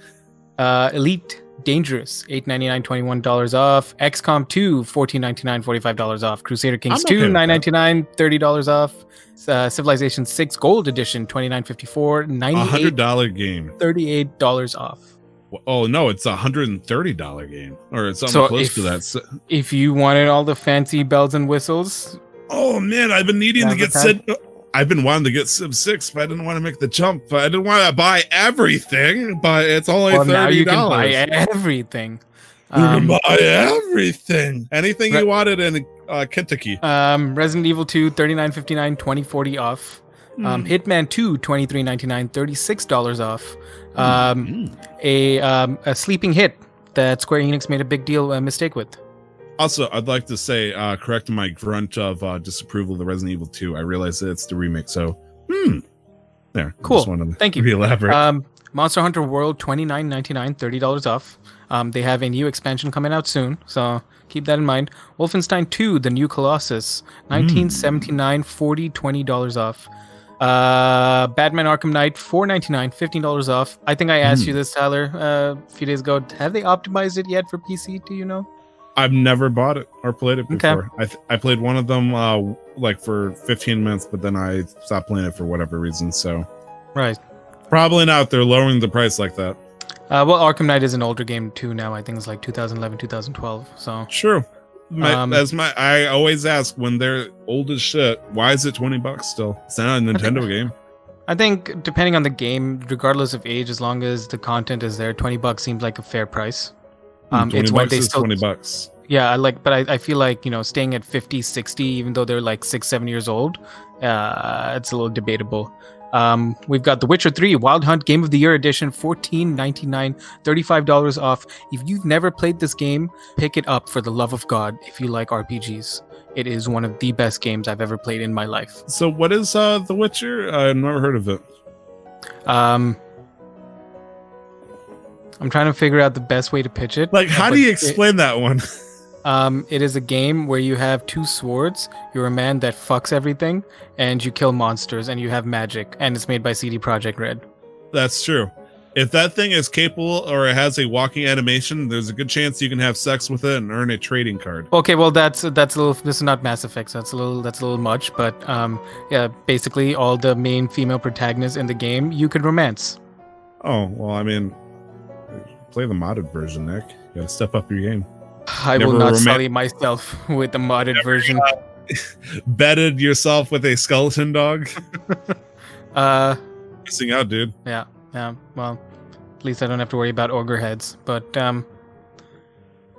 Uh, Elite Dangerous, eight ninety nine, twenty one dollars off. XCOM 2, 14.99, 45 dollars off. Crusader Kings I'm okay 2, with that. 9.99, 30 dollars off. Uh, Civilization 6 Gold Edition, 29.54, A 98 hundred dollar game. 38 dollars off. Oh no, it's a hundred and thirty dollar game, or it's something So close if- to that. So- If you wanted all the fancy bells and whistles, oh man, I've been needing to get Sid. I've been wanting to get Civ Six, but I didn't want to make the jump. But I didn't want to buy everything. But it's only well, thirty you can buy dollars. everything. You can Um, buy everything. Anything you wanted in uh, Kentucky. um, Resident Evil 2, 39.59, 2040 off. Um, Hmm. Hitman 2, 23.99, 36 dollars off. Um, Mm. a um, a sleeping hit that Square Enix made a big deal uh, mistake with. Also, I'd like to say, uh, correct my grunt of uh, disapproval of the Resident Evil 2. I realize that it's the remake, so hmm. There. Cool. Just wanted to Thank you. Re-elaborate. Um, Monster Hunter World 29.99, 30 dollars off. Um, they have a new expansion coming out soon, so keep that in mind. Wolfenstein 2: The New Colossus, 1979, 40, 20 dollars off. Uh, Batman Arkham Knight 4.99, 15 dollars off. I think I asked Hmm. you this, Tyler, uh, a few days ago. Have they optimized it yet for PC? Do you know? I've never bought it or played it Okay. before. I th- I played one of them uh like for 15 minutes, but then I stopped playing it for whatever reason. So Right. probably not. They're lowering the price like that. Uh, well, Arkham Knight is an older game too now. I think it's like 2011, 2012. So True. My, Um, as my I always ask when they're old as shit, why is it 20 bucks still? It's not a Nintendo game. I think depending on the game, regardless of age, as long as the content is there, 20 bucks seems like a fair price. Um, 20 it's when they still 20 bucks. Yeah, I like, but I, I feel like you know, staying at 50, 60, even though they're like six, seven years old, uh, it's a little debatable. Um, we've got The Witcher 3 Wild Hunt Game of the Year Edition, fourteen ninety nine, $35 off. If you've never played this game, pick it up for the love of God if you like RPGs. It is one of the best games I've ever played in my life. So what is uh The Witcher? I've never heard of it. Um, I'm trying to figure out the best way to pitch it. Like, how but do you it- explain that one? Um, it is a game where you have two swords. You're a man that fucks everything, and you kill monsters, and you have magic. And it's made by CD Projekt Red. That's true. If that thing is capable or it has a walking animation, there's a good chance you can have sex with it and earn a trading card. Okay, well that's that's a little. This is not Mass Effect, so that's a little that's a little much. But um, yeah, basically all the main female protagonists in the game you could romance. Oh well, I mean, play the modded version, Nick. You gotta step up your game. I will not roman- sully myself with the modded version. Bedded yourself with a skeleton dog. Uh, Missing out, dude. Yeah, yeah. Well, at least I don't have to worry about ogre heads. But um,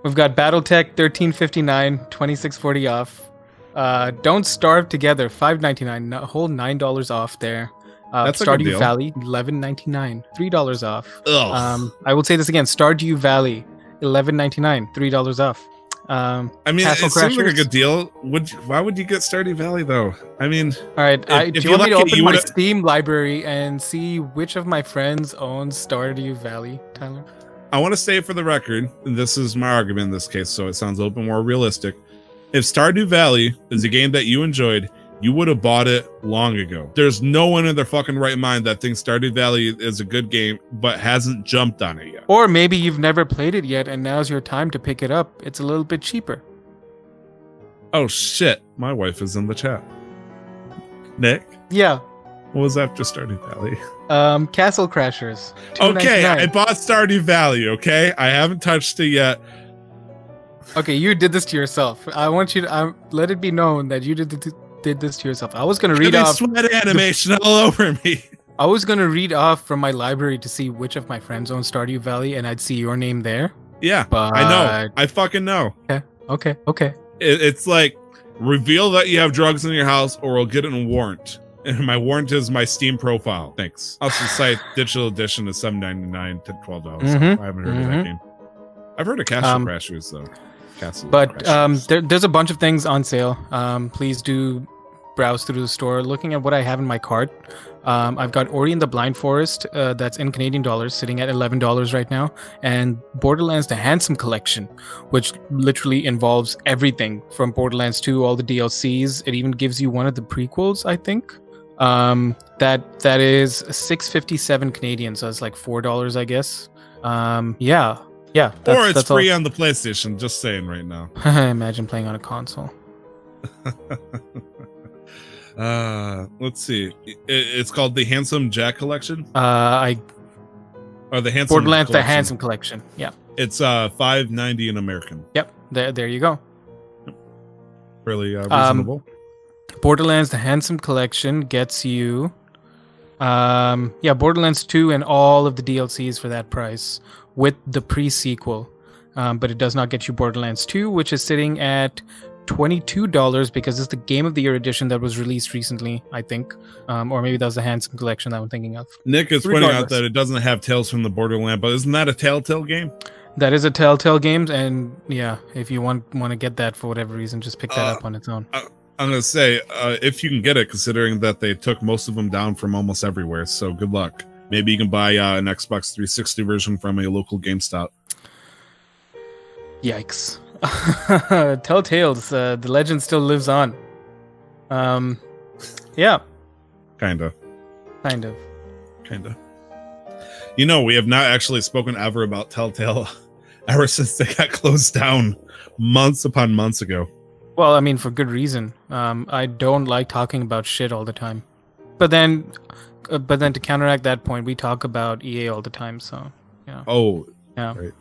we've got BattleTech 1359, 2640 off. Uh, don't starve together 599, a whole nine dollars off there. Uh, That's Stardew. Valley 1199, three dollars off. Ugh. Um, I will say this again: Stardew Valley 1199, three dollars off. Um, I mean, Castle it seems like a good deal. Would you- why would you get Stardew Valley though? I mean, all right, I, if do you you want me to open my Steam library and see which of my friends owns Stardew Valley, Tyler? I want to say for the record, this is my argument in this case, so it sounds a little bit more realistic. If Stardew Valley is a game that you enjoyed, you would have bought it long ago. There's no one in their fucking right mind that thinks Stardew Valley is a good game, but hasn't jumped on it yet. Or maybe you've never played it yet and now's your time to pick it up. It's a little bit cheaper. Oh shit, my wife is in the chat. Nick, Yeah. what was after Stardew Valley? Um, Castle Crashers. Okay, I $2.99. bought Stardew Valley. Okay, I haven't touched it yet. okay, you did this to yourself. I want you to um, let it be known that you did th- did this to yourself. I was gonna read off. sweat animation all over me. I was gonna read off from my library to see which of my friends own Stardew Valley, and I'd see your name there. Yeah, But I know. I fucking know. Okay, okay. It, it's like reveal that you have drugs in your house, or we'll get in warrant. And my warrant is my Steam profile. Thanks. Also, site digital edition is seven ninety nine to twelve dollars. Mhm, I haven't heard of mhm. that game. I've heard of Castle Um, Crashers though. Castle. But um, there, there's a bunch of things on sale. Um, please do browse through the store. Looking at what I have in my cart, um, I've got Ori and the Blind Forest. Uh, that's in Canadian dollars, sitting at eleven dollars right now, and Borderlands: The Handsome Collection, which literally involves everything from Borderlands 2, all the DLCs. It even gives you one of the prequels, I think. Um, that that is six fifty seven Canadian, so it's like four dollars, I guess. Um, yeah, yeah. or it's that's all. free on the PlayStation. Just saying right now. Imagine playing on a console. uh, let's see. It, it's called the Handsome Jack Collection Uh, I or the Handsome Borderlands: The. Handsome Collection. Yeah. It's uh five ninety in American. Yep. There, there you go. Really uh, Um, reasonable. Borderlands: The Handsome Collection gets you, um, yeah, Borderlands 2 and all of the DLCs for that price with the pre-sequel. Um, but it does not get you Borderlands 2, which is sitting at twenty-two dollars because it's the Game of the Year edition that was released recently, I think, um, or maybe that was the Handsome Collection that I'm thinking of. Nick is pointing out that it doesn't have Tales from the Borderland, but isn't that a Telltale game? That is a Telltale game, and yeah, if you want want to get that for whatever reason, just pick that Uh, up on its own. I'm gonna say uh, if you can get it, considering that they took most of them down from almost everywhere. So good luck. Maybe you can buy uh, an Xbox 360 version from a local GameStop. Yikes. Telltales, uh, the legend still lives on. Um, yeah, Kinda, kind of. kinda. You know, we have not actually spoken ever about Telltale ever since they got closed down months upon months ago. Well, I mean, for good reason. Um, I don't like talking about shit all the time. But then, uh, but then to counteract that point, we talk about EA all the time. So yeah, Oh, yeah. right.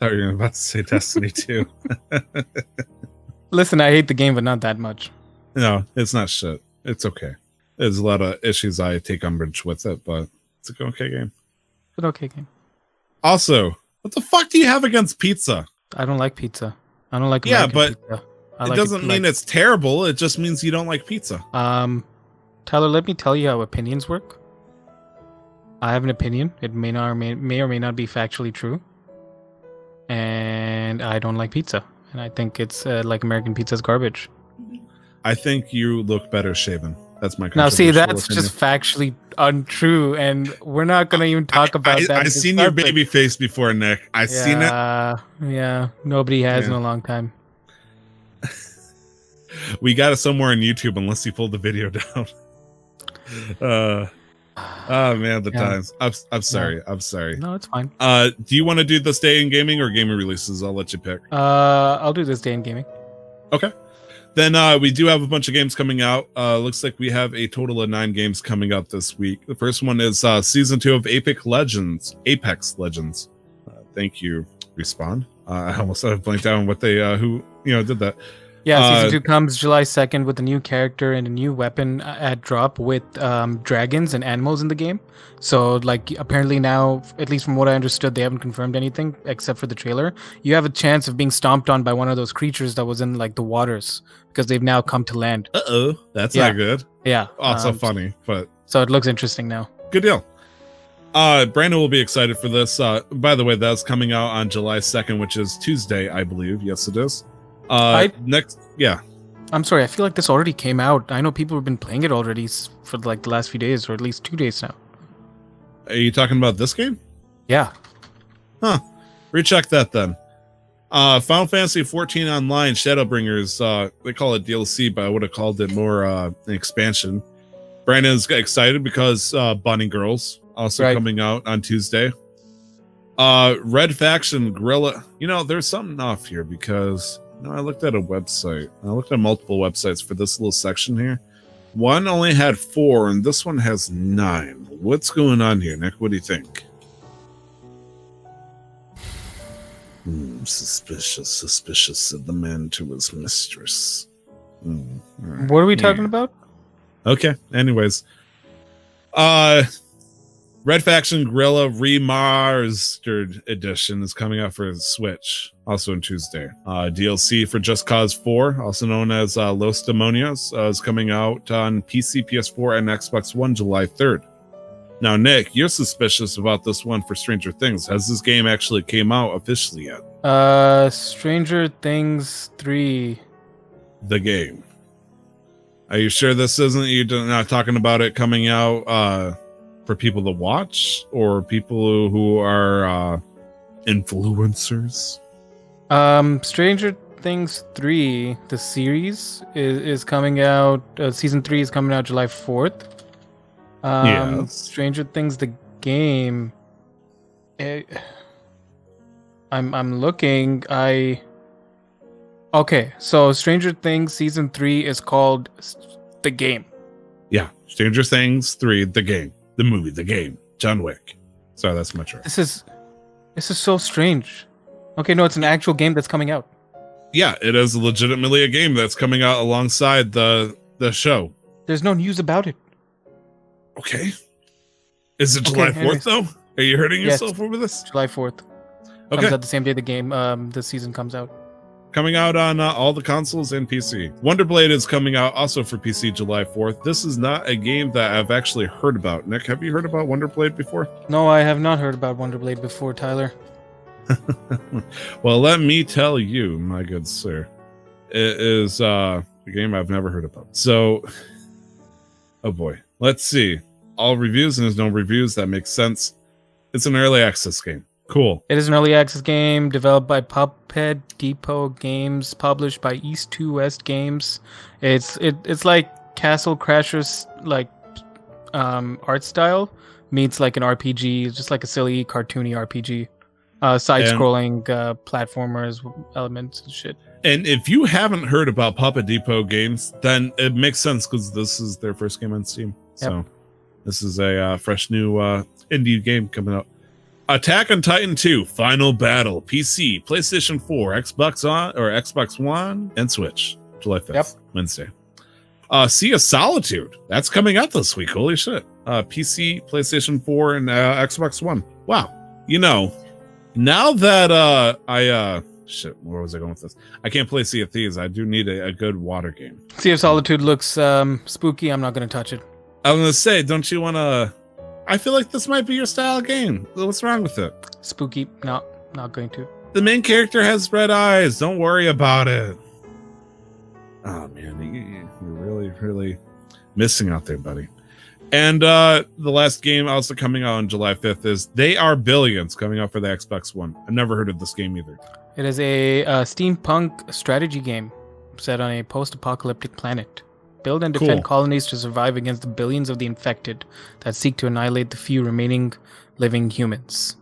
thought you were about to say Destiny too. Listen, I hate the game, but not that much. no, it's not shit. It's okay. There's a lot of issues I take umbrage with it, but it's a okay game. But okay game. Also, what the fuck do you have against pizza? I don't like pizza. I don't like pizza. Yeah, but it like doesn't mean like- it's terrible. It just means you don't like pizza. Um, Tyler, let me tell you how opinions work. I have an opinion. It may not or may, may or may not be factually true. And I don't like pizza. And I think it's uh, like American pizza's garbage. I think you look better shaven. That's my Now, see, that's opinion. just factually untrue, and we're not gonna even talk about I, that. I, in I've seen your baby face before, Nick. I've seen it. Yeah, Yeah, nobody has in a long time. We got it somewhere on YouTube, unless you pulled the video down. uh, oh man, the Yeah. times. I'm, I'm sorry. I'm sorry. No, it's fine. Uh, do you want to do this day in gaming or gaming releases? I'll let you pick. Uh, I'll do this day in gaming. Okay. Then uh, we do have a bunch of games coming out. Uh, looks like we have a total of nine games coming out this week. The first one is uh, season two of Apex Legends. Apex Legends. Uh, thank you, Respawn. Uh, I almost have blanked out on what they uh, who you know did that. Yeah, Uh, season two comes July second with a new character and a new weapon uh, at drop with um, dragons and animals in the game. So, like, apparently now, at least from what I understood, they haven't confirmed anything except for the trailer. You have a chance of being stomped on by one of those creatures that was in like the waters because they've now come to land. Uh oh, that's Yeah. not good. Yeah. Also um, funny, but So it looks interesting now. good deal. Uh, Brandon will be excited for this. Uh, by the way, that's coming out on July second, which is Tuesday, I believe. Yes, it is. Uh, I- next, yeah. I'm sorry, I feel like this already came out. I know people have been playing it already for like the last few days or at least two days now. Are you talking about this game? Yeah. Huh. Recheck that then. Uh Final Fantasy 14 Online Shadowbringers, uh they call it DLC, but I would have called it more uh an expansion. Brandon's excited because uh Bunny Girls also Right. coming out on Tuesday. Uh Red Faction Guerrilla. You know, there's something off here because know, I looked at a website. I looked at multiple websites for this little section here. One only had four, and this one has nine. What's going on here, Nick? What do you think? Hmm, suspicious, suspicious, said the man to his mistress. Hmm, alright. What are we Yeah. talking about? Okay. Anyways, uh, Red Faction Guerrilla Remastered Edition is coming out for Switch, also on Tuesday. Uh, DLC for Just Cause 4, also known as uh, Los Demonios, uh, is coming out on PC, PS4, and Xbox One July 3rd. Now, Nick, you're suspicious about this one for Stranger Things. Has this game actually came out officially yet? Uh, Stranger Things three. The game. Are you sure this isn't you're not talking about it coming out uh for people to watch or people who are uh influencers? Um, Stranger Things three, the series is is coming out. Uh, season three is coming out July fourth. Um, Yes. Stranger Things the game. eh, I'm I'm looking. I. Okay, so Stranger Things season three is called the game. Yeah, Stranger Things 3, the game, the movie, the game, John Wick. Sorry, that's my choice. This is this is so strange. Okay, no, it's an actual game that's coming out. Yeah, it is legitimately a game that's coming out alongside the the show. There's no news about it. Okay. Is it Okay, July 4th anyways. though? Are you hurting Yes. yourself over this? July fourth. Okay. Comes out the same day the game um the season comes out. Coming out on uh, all the consoles and PC. Wonder Blade is coming out also for PC July 4th. This is not a game that I've actually heard about. Nick, have you heard about Wonder Blade before? No, I have not heard about Wonder Blade before, Tyler. well, let me tell you, my good sir, it is uh, a game I've never heard about. So, oh boy, let's see. All reviews and there's no reviews. That makes sense. It's an early access game. Cool. It is an early access game developed by Puppet Depot Games, published by East to West Games. It's it it's like Castle Crashers like um art style meets like an RPG, just like a silly cartoony RPG. Uh, side-scrolling uh, platformers, elements, and shit. And if you haven't heard about Puppet Depot games, then it makes sense because this is their first game on Steam. So this is a uh, fresh new uh, indie game coming out. Attack on Titan 2 Final Battle PC, PlayStation 4, Xbox on or Xbox One, and Switch. July 5th, Yep. Wednesday. Uh Sea of Solitude. That's coming out this week. Holy shit. Uh PC, PlayStation 4, and uh, Xbox One. Wow. You know, now that uh I uh shit, where was I going with this? I can't play Sea of Thieves. I do need a, a good water game. Sea of Solitude looks um, spooky. I'm not gonna touch it. I was gonna say, don't you wanna I feel like this might be your style game. What's wrong with it? Spooky. No, not going to. The main character has red eyes. Don't worry about it. Oh man, you, you- you're really, really missing out there, buddy. And uh the last game also coming out on July 5th is They Are Billions coming out for the Xbox One. I've never heard of this game either. It is a uh, steampunk strategy game set on a post-apocalyptic planet. Build and defend Cool. colonies to survive against the billions of the infected that seek to annihilate the few remaining living humans.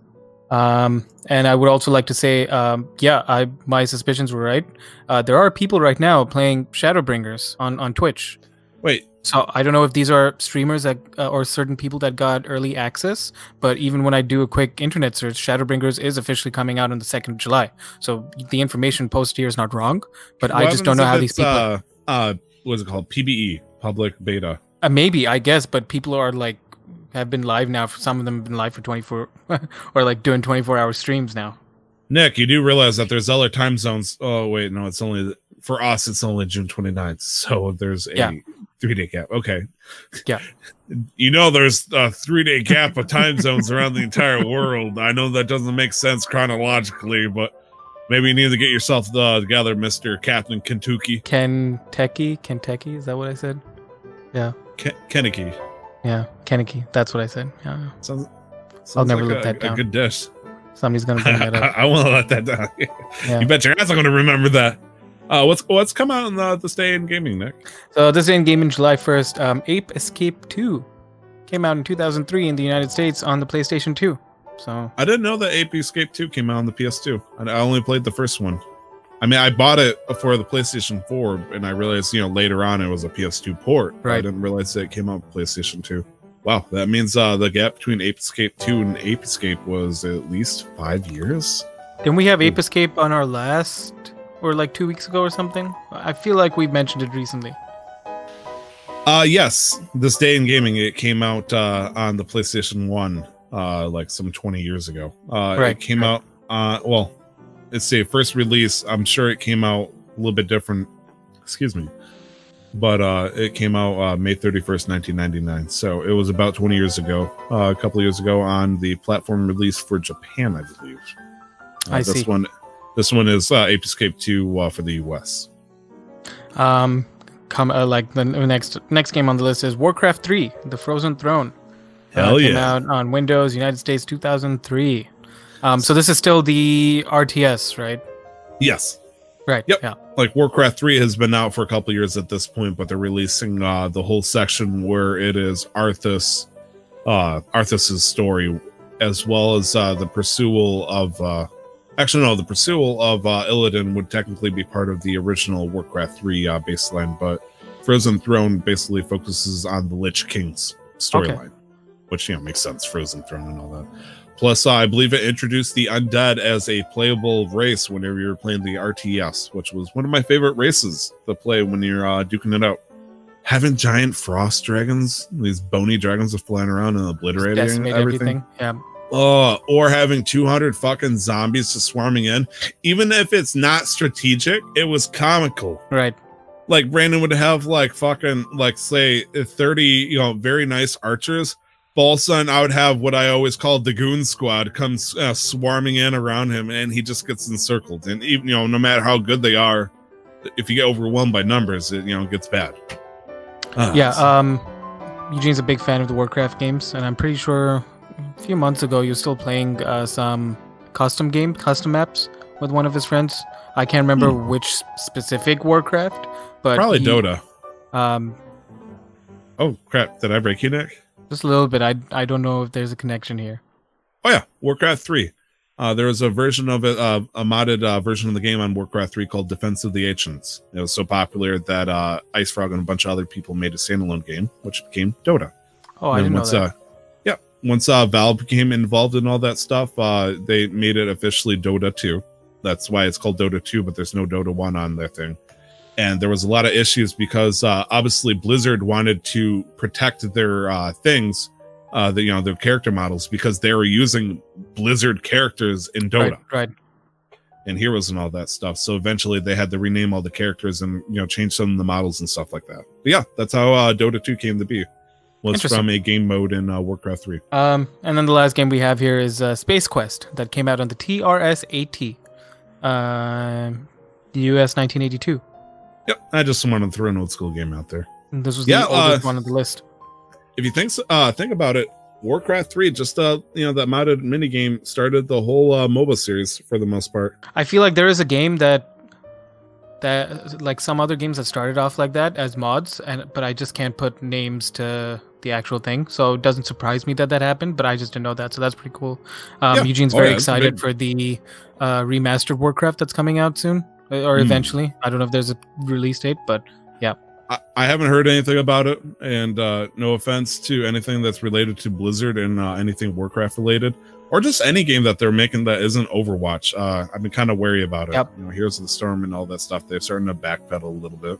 Um, and I would also like to say, um, yeah, I my suspicions were right. Uh, there are people right now playing Shadowbringers on on Twitch. Wait, So I don't know if these are streamers that uh, or certain people that got early access, but even when I do a quick internet search, Shadowbringers is officially coming out on the second of July. So the information posted here is not wrong, but I just don't know how these people. uh, uh what's it called? PBE, public beta. Uh, maybe I guess, but people are like have been live now. For some of them have been live for twenty four, or like doing twenty four hour streams now. Nick, you do realize that there's other time zones. Oh wait, no, it's only for us. It's only June 29th, so there's a Yeah. three day gap. Okay, Yeah. You know, there's a three day gap of time zones around the entire world. I know that doesn't make sense chronologically, but maybe you need to get yourself uh, together, Mister Captain Kentucky Kentucky, Kentucky, is that what I said? Ken- Kennedy. Yeah, Kentucky. That's what I said. Yeah, Sounds, sounds I'll never like let a, that a down. good dish. somebody's gonna bring that up. I, want to let that down. Yeah. You bet your ass I'm going to remember that. Uh, what's what's come out in the, this day in gaming, Nick? So this in game in July 1st, um, Ape Escape 2 came out in 2003 in the United States on the PlayStation 2. So I didn't know that Ape Escape 2 came out on the PS2. I only played the first one. I mean, I bought it for the PlayStation 4, and I realized, you know, later on it was a PS2 port. but I didn't realize that it came out PlayStation 2. Wow, that means uh, the gap between Ape Escape 2 and Ape Escape was at least five years. didn't we have Ape Escape on our last or like two weeks ago or something? I feel like we mentioned it recently. Uh yes, this day in gaming it came out uh on the PlayStation 1 uh like some 20 years ago. Uh Right, it came out uh well, it's a first release. I'm sure it came out a little bit different. Excuse me. But uh it came out uh May 31st, 1999. So it was about 20 years ago, uh, a couple years ago on the platform release for Japan, I believe. Uh, I this see. one this one is uh Ape Escape 2 uh, for the US. Um, come uh, like the next next game on the list is Warcraft 3: The Frozen Throne. Uh, Hell came yeah. out on Windows, United States, 2003. Um, so this is still the RTS, right? Yes. Right. Yep. Yeah. like Warcraft 3 has been out for a couple years at this point, but they're releasing uh the whole section where it is Arthas uh Arthas's story as well as uh the pursual of uh actually no the pursual of uh Illidan would technically be part of the original Warcraft 3 uh baseline, but Frozen Throne basically focuses on the Lich King's storyline. Which you know makes sense, Frozen Throne and all that. Plus, uh, I believe it introduced the undead as a playable race whenever you were playing the RTS, which was one of my favorite races to play when you're uh, duking it out. Having giant frost dragons, these bony dragons are flying around and obliterating everything. everything. Yeah. Oh, or having 200 fucking zombies just swarming in. Even if it's not strategic, it was comical Right. like Brandon would have like fucking like say 30 you know very nice archers Balson I would have what I always called the goon squad comes uh, swarming in around him and he just gets encircled and even you know no matter how good they are if you get overwhelmed by numbers it you know gets bad Ah, Yeah. so- Um, Eugene's a big fan of the Warcraft games, and I'm pretty sure a few months ago you're still playing uh, some custom game, custom maps with one of his friends. I can't remember which specific Warcraft, but Hmm. probably he- Dota Um, oh crap did I break you Nick just a little bit. I I don't know if there's a connection here. oh yeah Warcraft 3 Uh, there was a version of it, uh, a modded uh, version of the game on Warcraft 3 called Defense of the Ancients. It was so popular that uh, IceFrog and a bunch of other people made a standalone game, which became Dota. Oh, I And didn't know once, that. Uh, yeah, once uh, Valve became involved in all that stuff, uh, they made it officially Dota 2. That's why it's called Dota 2, but there's no Dota 1 on their thing. And there was a lot of issues because uh, obviously Blizzard wanted to protect their uh, things, uh, the, you know, their character models because they were using Blizzard characters in Dota right, right. and heroes and all that stuff. So eventually they had to rename all the characters and you know change some of the models and stuff like that. But yeah, that's how uh, Dota 2 came to be. Was from a game mode in uh, Warcraft 3. Um, and then the last game we have here is uh, Space Quest that came out on the TRS-80, uh, the US 1982. Yep, I just wanted to throw an old school game out there. And This was Yeah, the oldest uh, one on the list. If you think so, uh, think about it, Warcraft 3, just uh, you know, that modded mini game started the whole uh, MOBA series for the most part. I feel like there is a game that that like some other games that started off like that as mods, and but I just can't put names to the actual thing, so it doesn't surprise me that that happened. But I just didn't know that, so that's pretty cool. Um, Yeah. Eugene's Oh, very yeah, excited big. for the uh, remastered Warcraft that's coming out soon, uh, or Hmm. eventually. I don't know if there's a release date, but I, I haven't heard anything about it, and uh, no offense to anything that's related to Blizzard and uh, anything Warcraft related, or just any game that they're making that isn't Overwatch. Uh, I've been kind of wary about it. Yep. You know, Heroes of the Storm and all that stuff. They're starting to backpedal a little bit.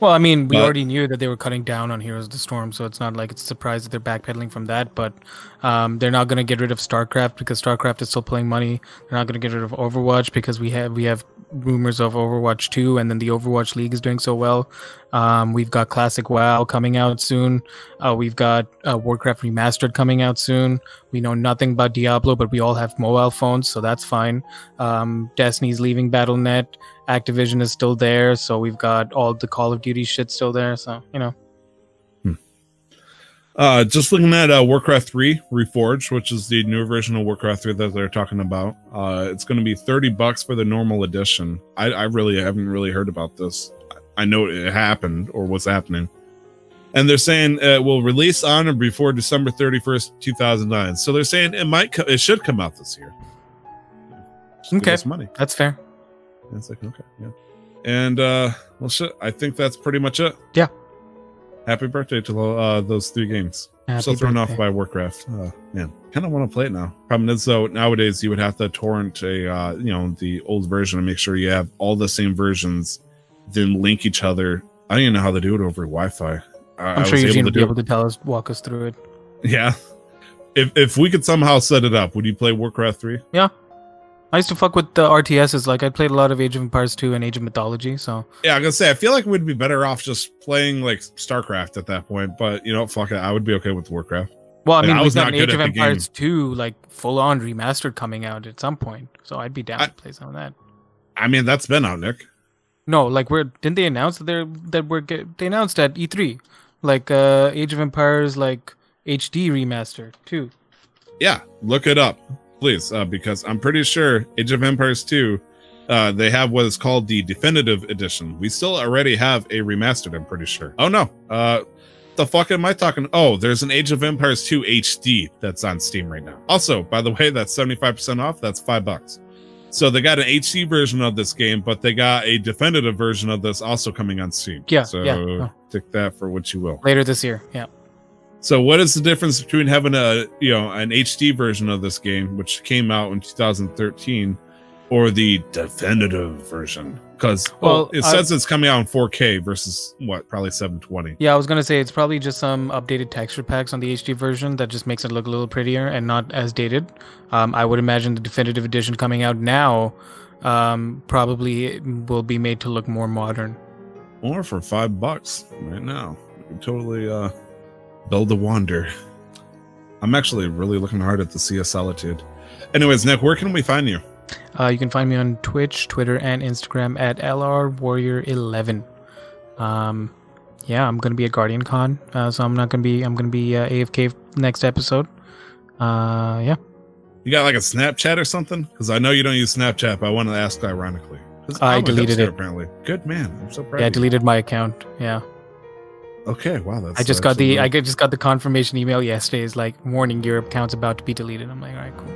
Well, I mean, we But- already knew that they were cutting down on Heroes of the Storm, so it's not like it's a surprise that they're backpedaling from that. But um, they're not going to get rid of StarCraft because StarCraft is still playing money. They're not going to get rid of Overwatch because we have we have rumors of Overwatch 2, and then the Overwatch League is doing so well. Um, we've got Classic WoW coming out soon. Uh, we've got uh, Warcraft Remastered coming out soon. We know nothing about Diablo, but we all have mobile phones, so that's fine. Um, Destiny's leaving Battle.net. Activision is still there, so we've got all the Call of Duty shit still there. So you know, Uh, just looking at uh, Warcraft 3 Reforged, which is the newer version of Warcraft 3 that they're talking about. Uh, it's going to be 30 bucks for the normal edition. I, I really haven't really heard about this. I know it happened or what's happening. And they're saying it will release on or before December 31st, 2009. So they're saying it might, co- it should come out this year. Just Okay. money. that's fair. And it's like, okay, yeah. And uh well shit, I think that's pretty much it. Yeah. Happy birthday to uh those three games. Happy still thrown off by Warcraft. Uh man, kind of want to play it now. Problem is though, nowadays you would have to torrent a uh you know the old version and make sure you have all the same versions, then link each other. I don't even know how to do it over Wi-Fi. I, I'm sure was Eugene will to be able to tell us, walk us through it. Yeah. If if we could somehow set it up, would you play Warcraft 3? I used to fuck with the RTSs. Like I played a lot of Age of Empires 2 and Age of Mythology. So Yeah, I'm gonna say I feel like we'd be better off just playing like StarCraft at that point, but you know, fuck it, I would be okay with Warcraft. well, I Like, mean, I we've was got not an Age of Empires 2 like full on remastered coming out at some point. So I'd be down I- to play some of that. I mean, that's been out, Nick. No, like we're didn't they announce that they're that we're get, they announced at E3 like uh Age of Empires like HD remaster too. Yeah, look it up, please, uh, because I'm pretty sure Age of Empires 2, uh, they have what is called the definitive edition. We still already have a remastered, I'm pretty sure. Oh no, uh, the fuck am I talking? Oh, there's an Age of Empires 2 HD that's on Steam right now. Also, by the way, that's 75% off. That's five bucks. So they got an HD version of this game, but they got a definitive version of this also coming on Steam. Yeah, So yeah, oh. take that for what you will. Later this year. Yeah. So what is the difference between having a you know an HD version of this game, which came out in 2013, or the definitive version? Because well, Well, it says it's coming out in 4K versus what, probably 720. Yeah, I was gonna say it's probably just some updated texture packs on the HD version that just makes it look a little prettier and not as dated. Um, I would imagine the definitive edition coming out now um, probably will be made to look more modern. Or for five bucks right now, you can totally uh, build a wander. I'm actually really looking hard at the Sea of Solitude. Anyways, Nick, where can we find you? Uh, you can find me on Twitch, Twitter, and Instagram at lrwarrior11. Um, yeah, I'm gonna be at Guardian Con, uh, so I'm not gonna be. I'm gonna be uh, AFK next episode. Uh, yeah, You got like a Snapchat or something? Because I know you don't use Snapchat, but I wanted to ask ironically. I deleted hipster, it. Apparently, good man. I'm so proud. yeah, I deleted my account. Yeah, Okay, wow. That's I just got the. I just got the confirmation email yesterday. It's like warning your account's about to be deleted. I'm like, all right, cool.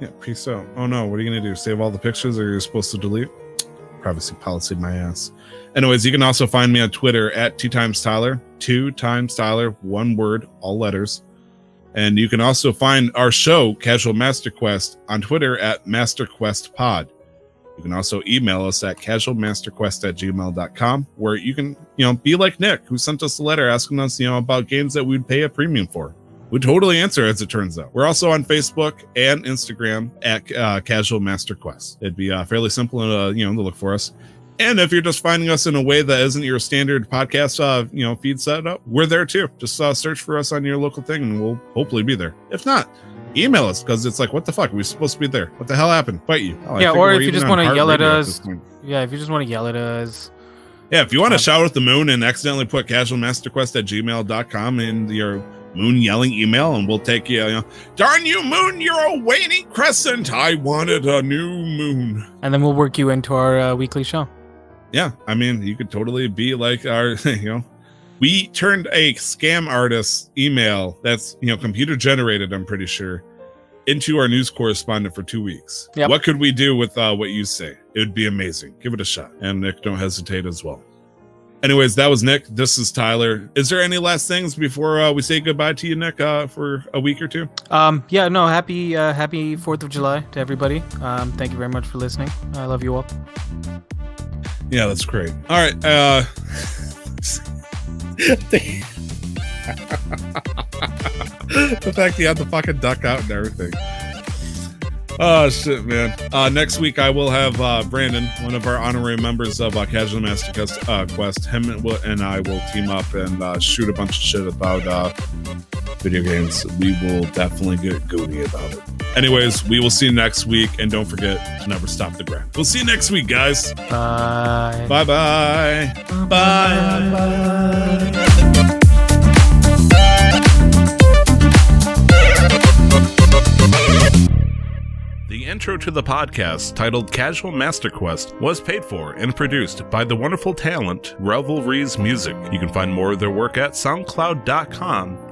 Yeah, peace out. Oh no, what are you gonna do? Save all the pictures, or you're supposed to delete? Privacy policy, my ass. Anyways, you can also find me on Twitter at two times Tyler, two times Tyler, one word, all letters. And you can also find our show, Casual Master Quest, on Twitter at MasterQuestPod. You can also email us at casualmasterquest at gmail.com, where you can, you know, be like Nick, who sent us a letter asking us, you know, about games that we'd pay a premium for. We totally answer, as it turns out. We're also on Facebook and Instagram at uh, Casual Master Quest. It'd be uh, fairly simple, uh, you know, to look for us. And if you're just finding us in a way that isn't your standard podcast, uh, you know, feed setup, we're there too. Just uh, search for us on your local thing, and we'll hopefully be there. If not, email us because it's like, what the fuck? We're supposed to be there. What the hell happened? Fight you? Oh, yeah, or if you just want to yell at us. Yeah, if you just want to yell at us. Yeah, if you want to shout at the moon and accidentally put casualmasterquest at gmail.com in your moon yelling email, and we'll take you, you know, darn you, moon, you're a waning crescent. I wanted a new moon. And then we'll work you into our uh, weekly show. Yeah, I mean, you could totally be like our, you know, we turned a scam artist email that's, you know, computer generated, I'm pretty sure, into our news correspondent for two weeks. Yep. What could we do with uh, what you say? It would be amazing. Give it a shot. And Nick, don't hesitate as well. Anyways, that was Nick. This is Tyler. Is there any last things before uh, we say goodbye to you, Nick, uh, for a week or two? Um, yeah, no, happy uh, happy Fourth of July to everybody. Um, thank you very much for listening. I love you all. Yeah, that's great. All right. The fact he had the fucking duck out and everything. Oh shit, man! Uh, next week I will have uh, Brandon, one of our honorary members of uh, Casual Master Quest. Uh, Quest. Him and I will team up and uh, shoot a bunch of shit about uh, video games. We will definitely get goody about it. Anyways, we will see you next week, and don't forget to never stop the grind. We'll see you next week, guys. Bye. Bye. Bye. Bye. Bye. The intro to the podcast, titled Casual Master Quest, was paid for and produced by the wonderful talent Revelries Music. You can find more of their work at soundcloud.com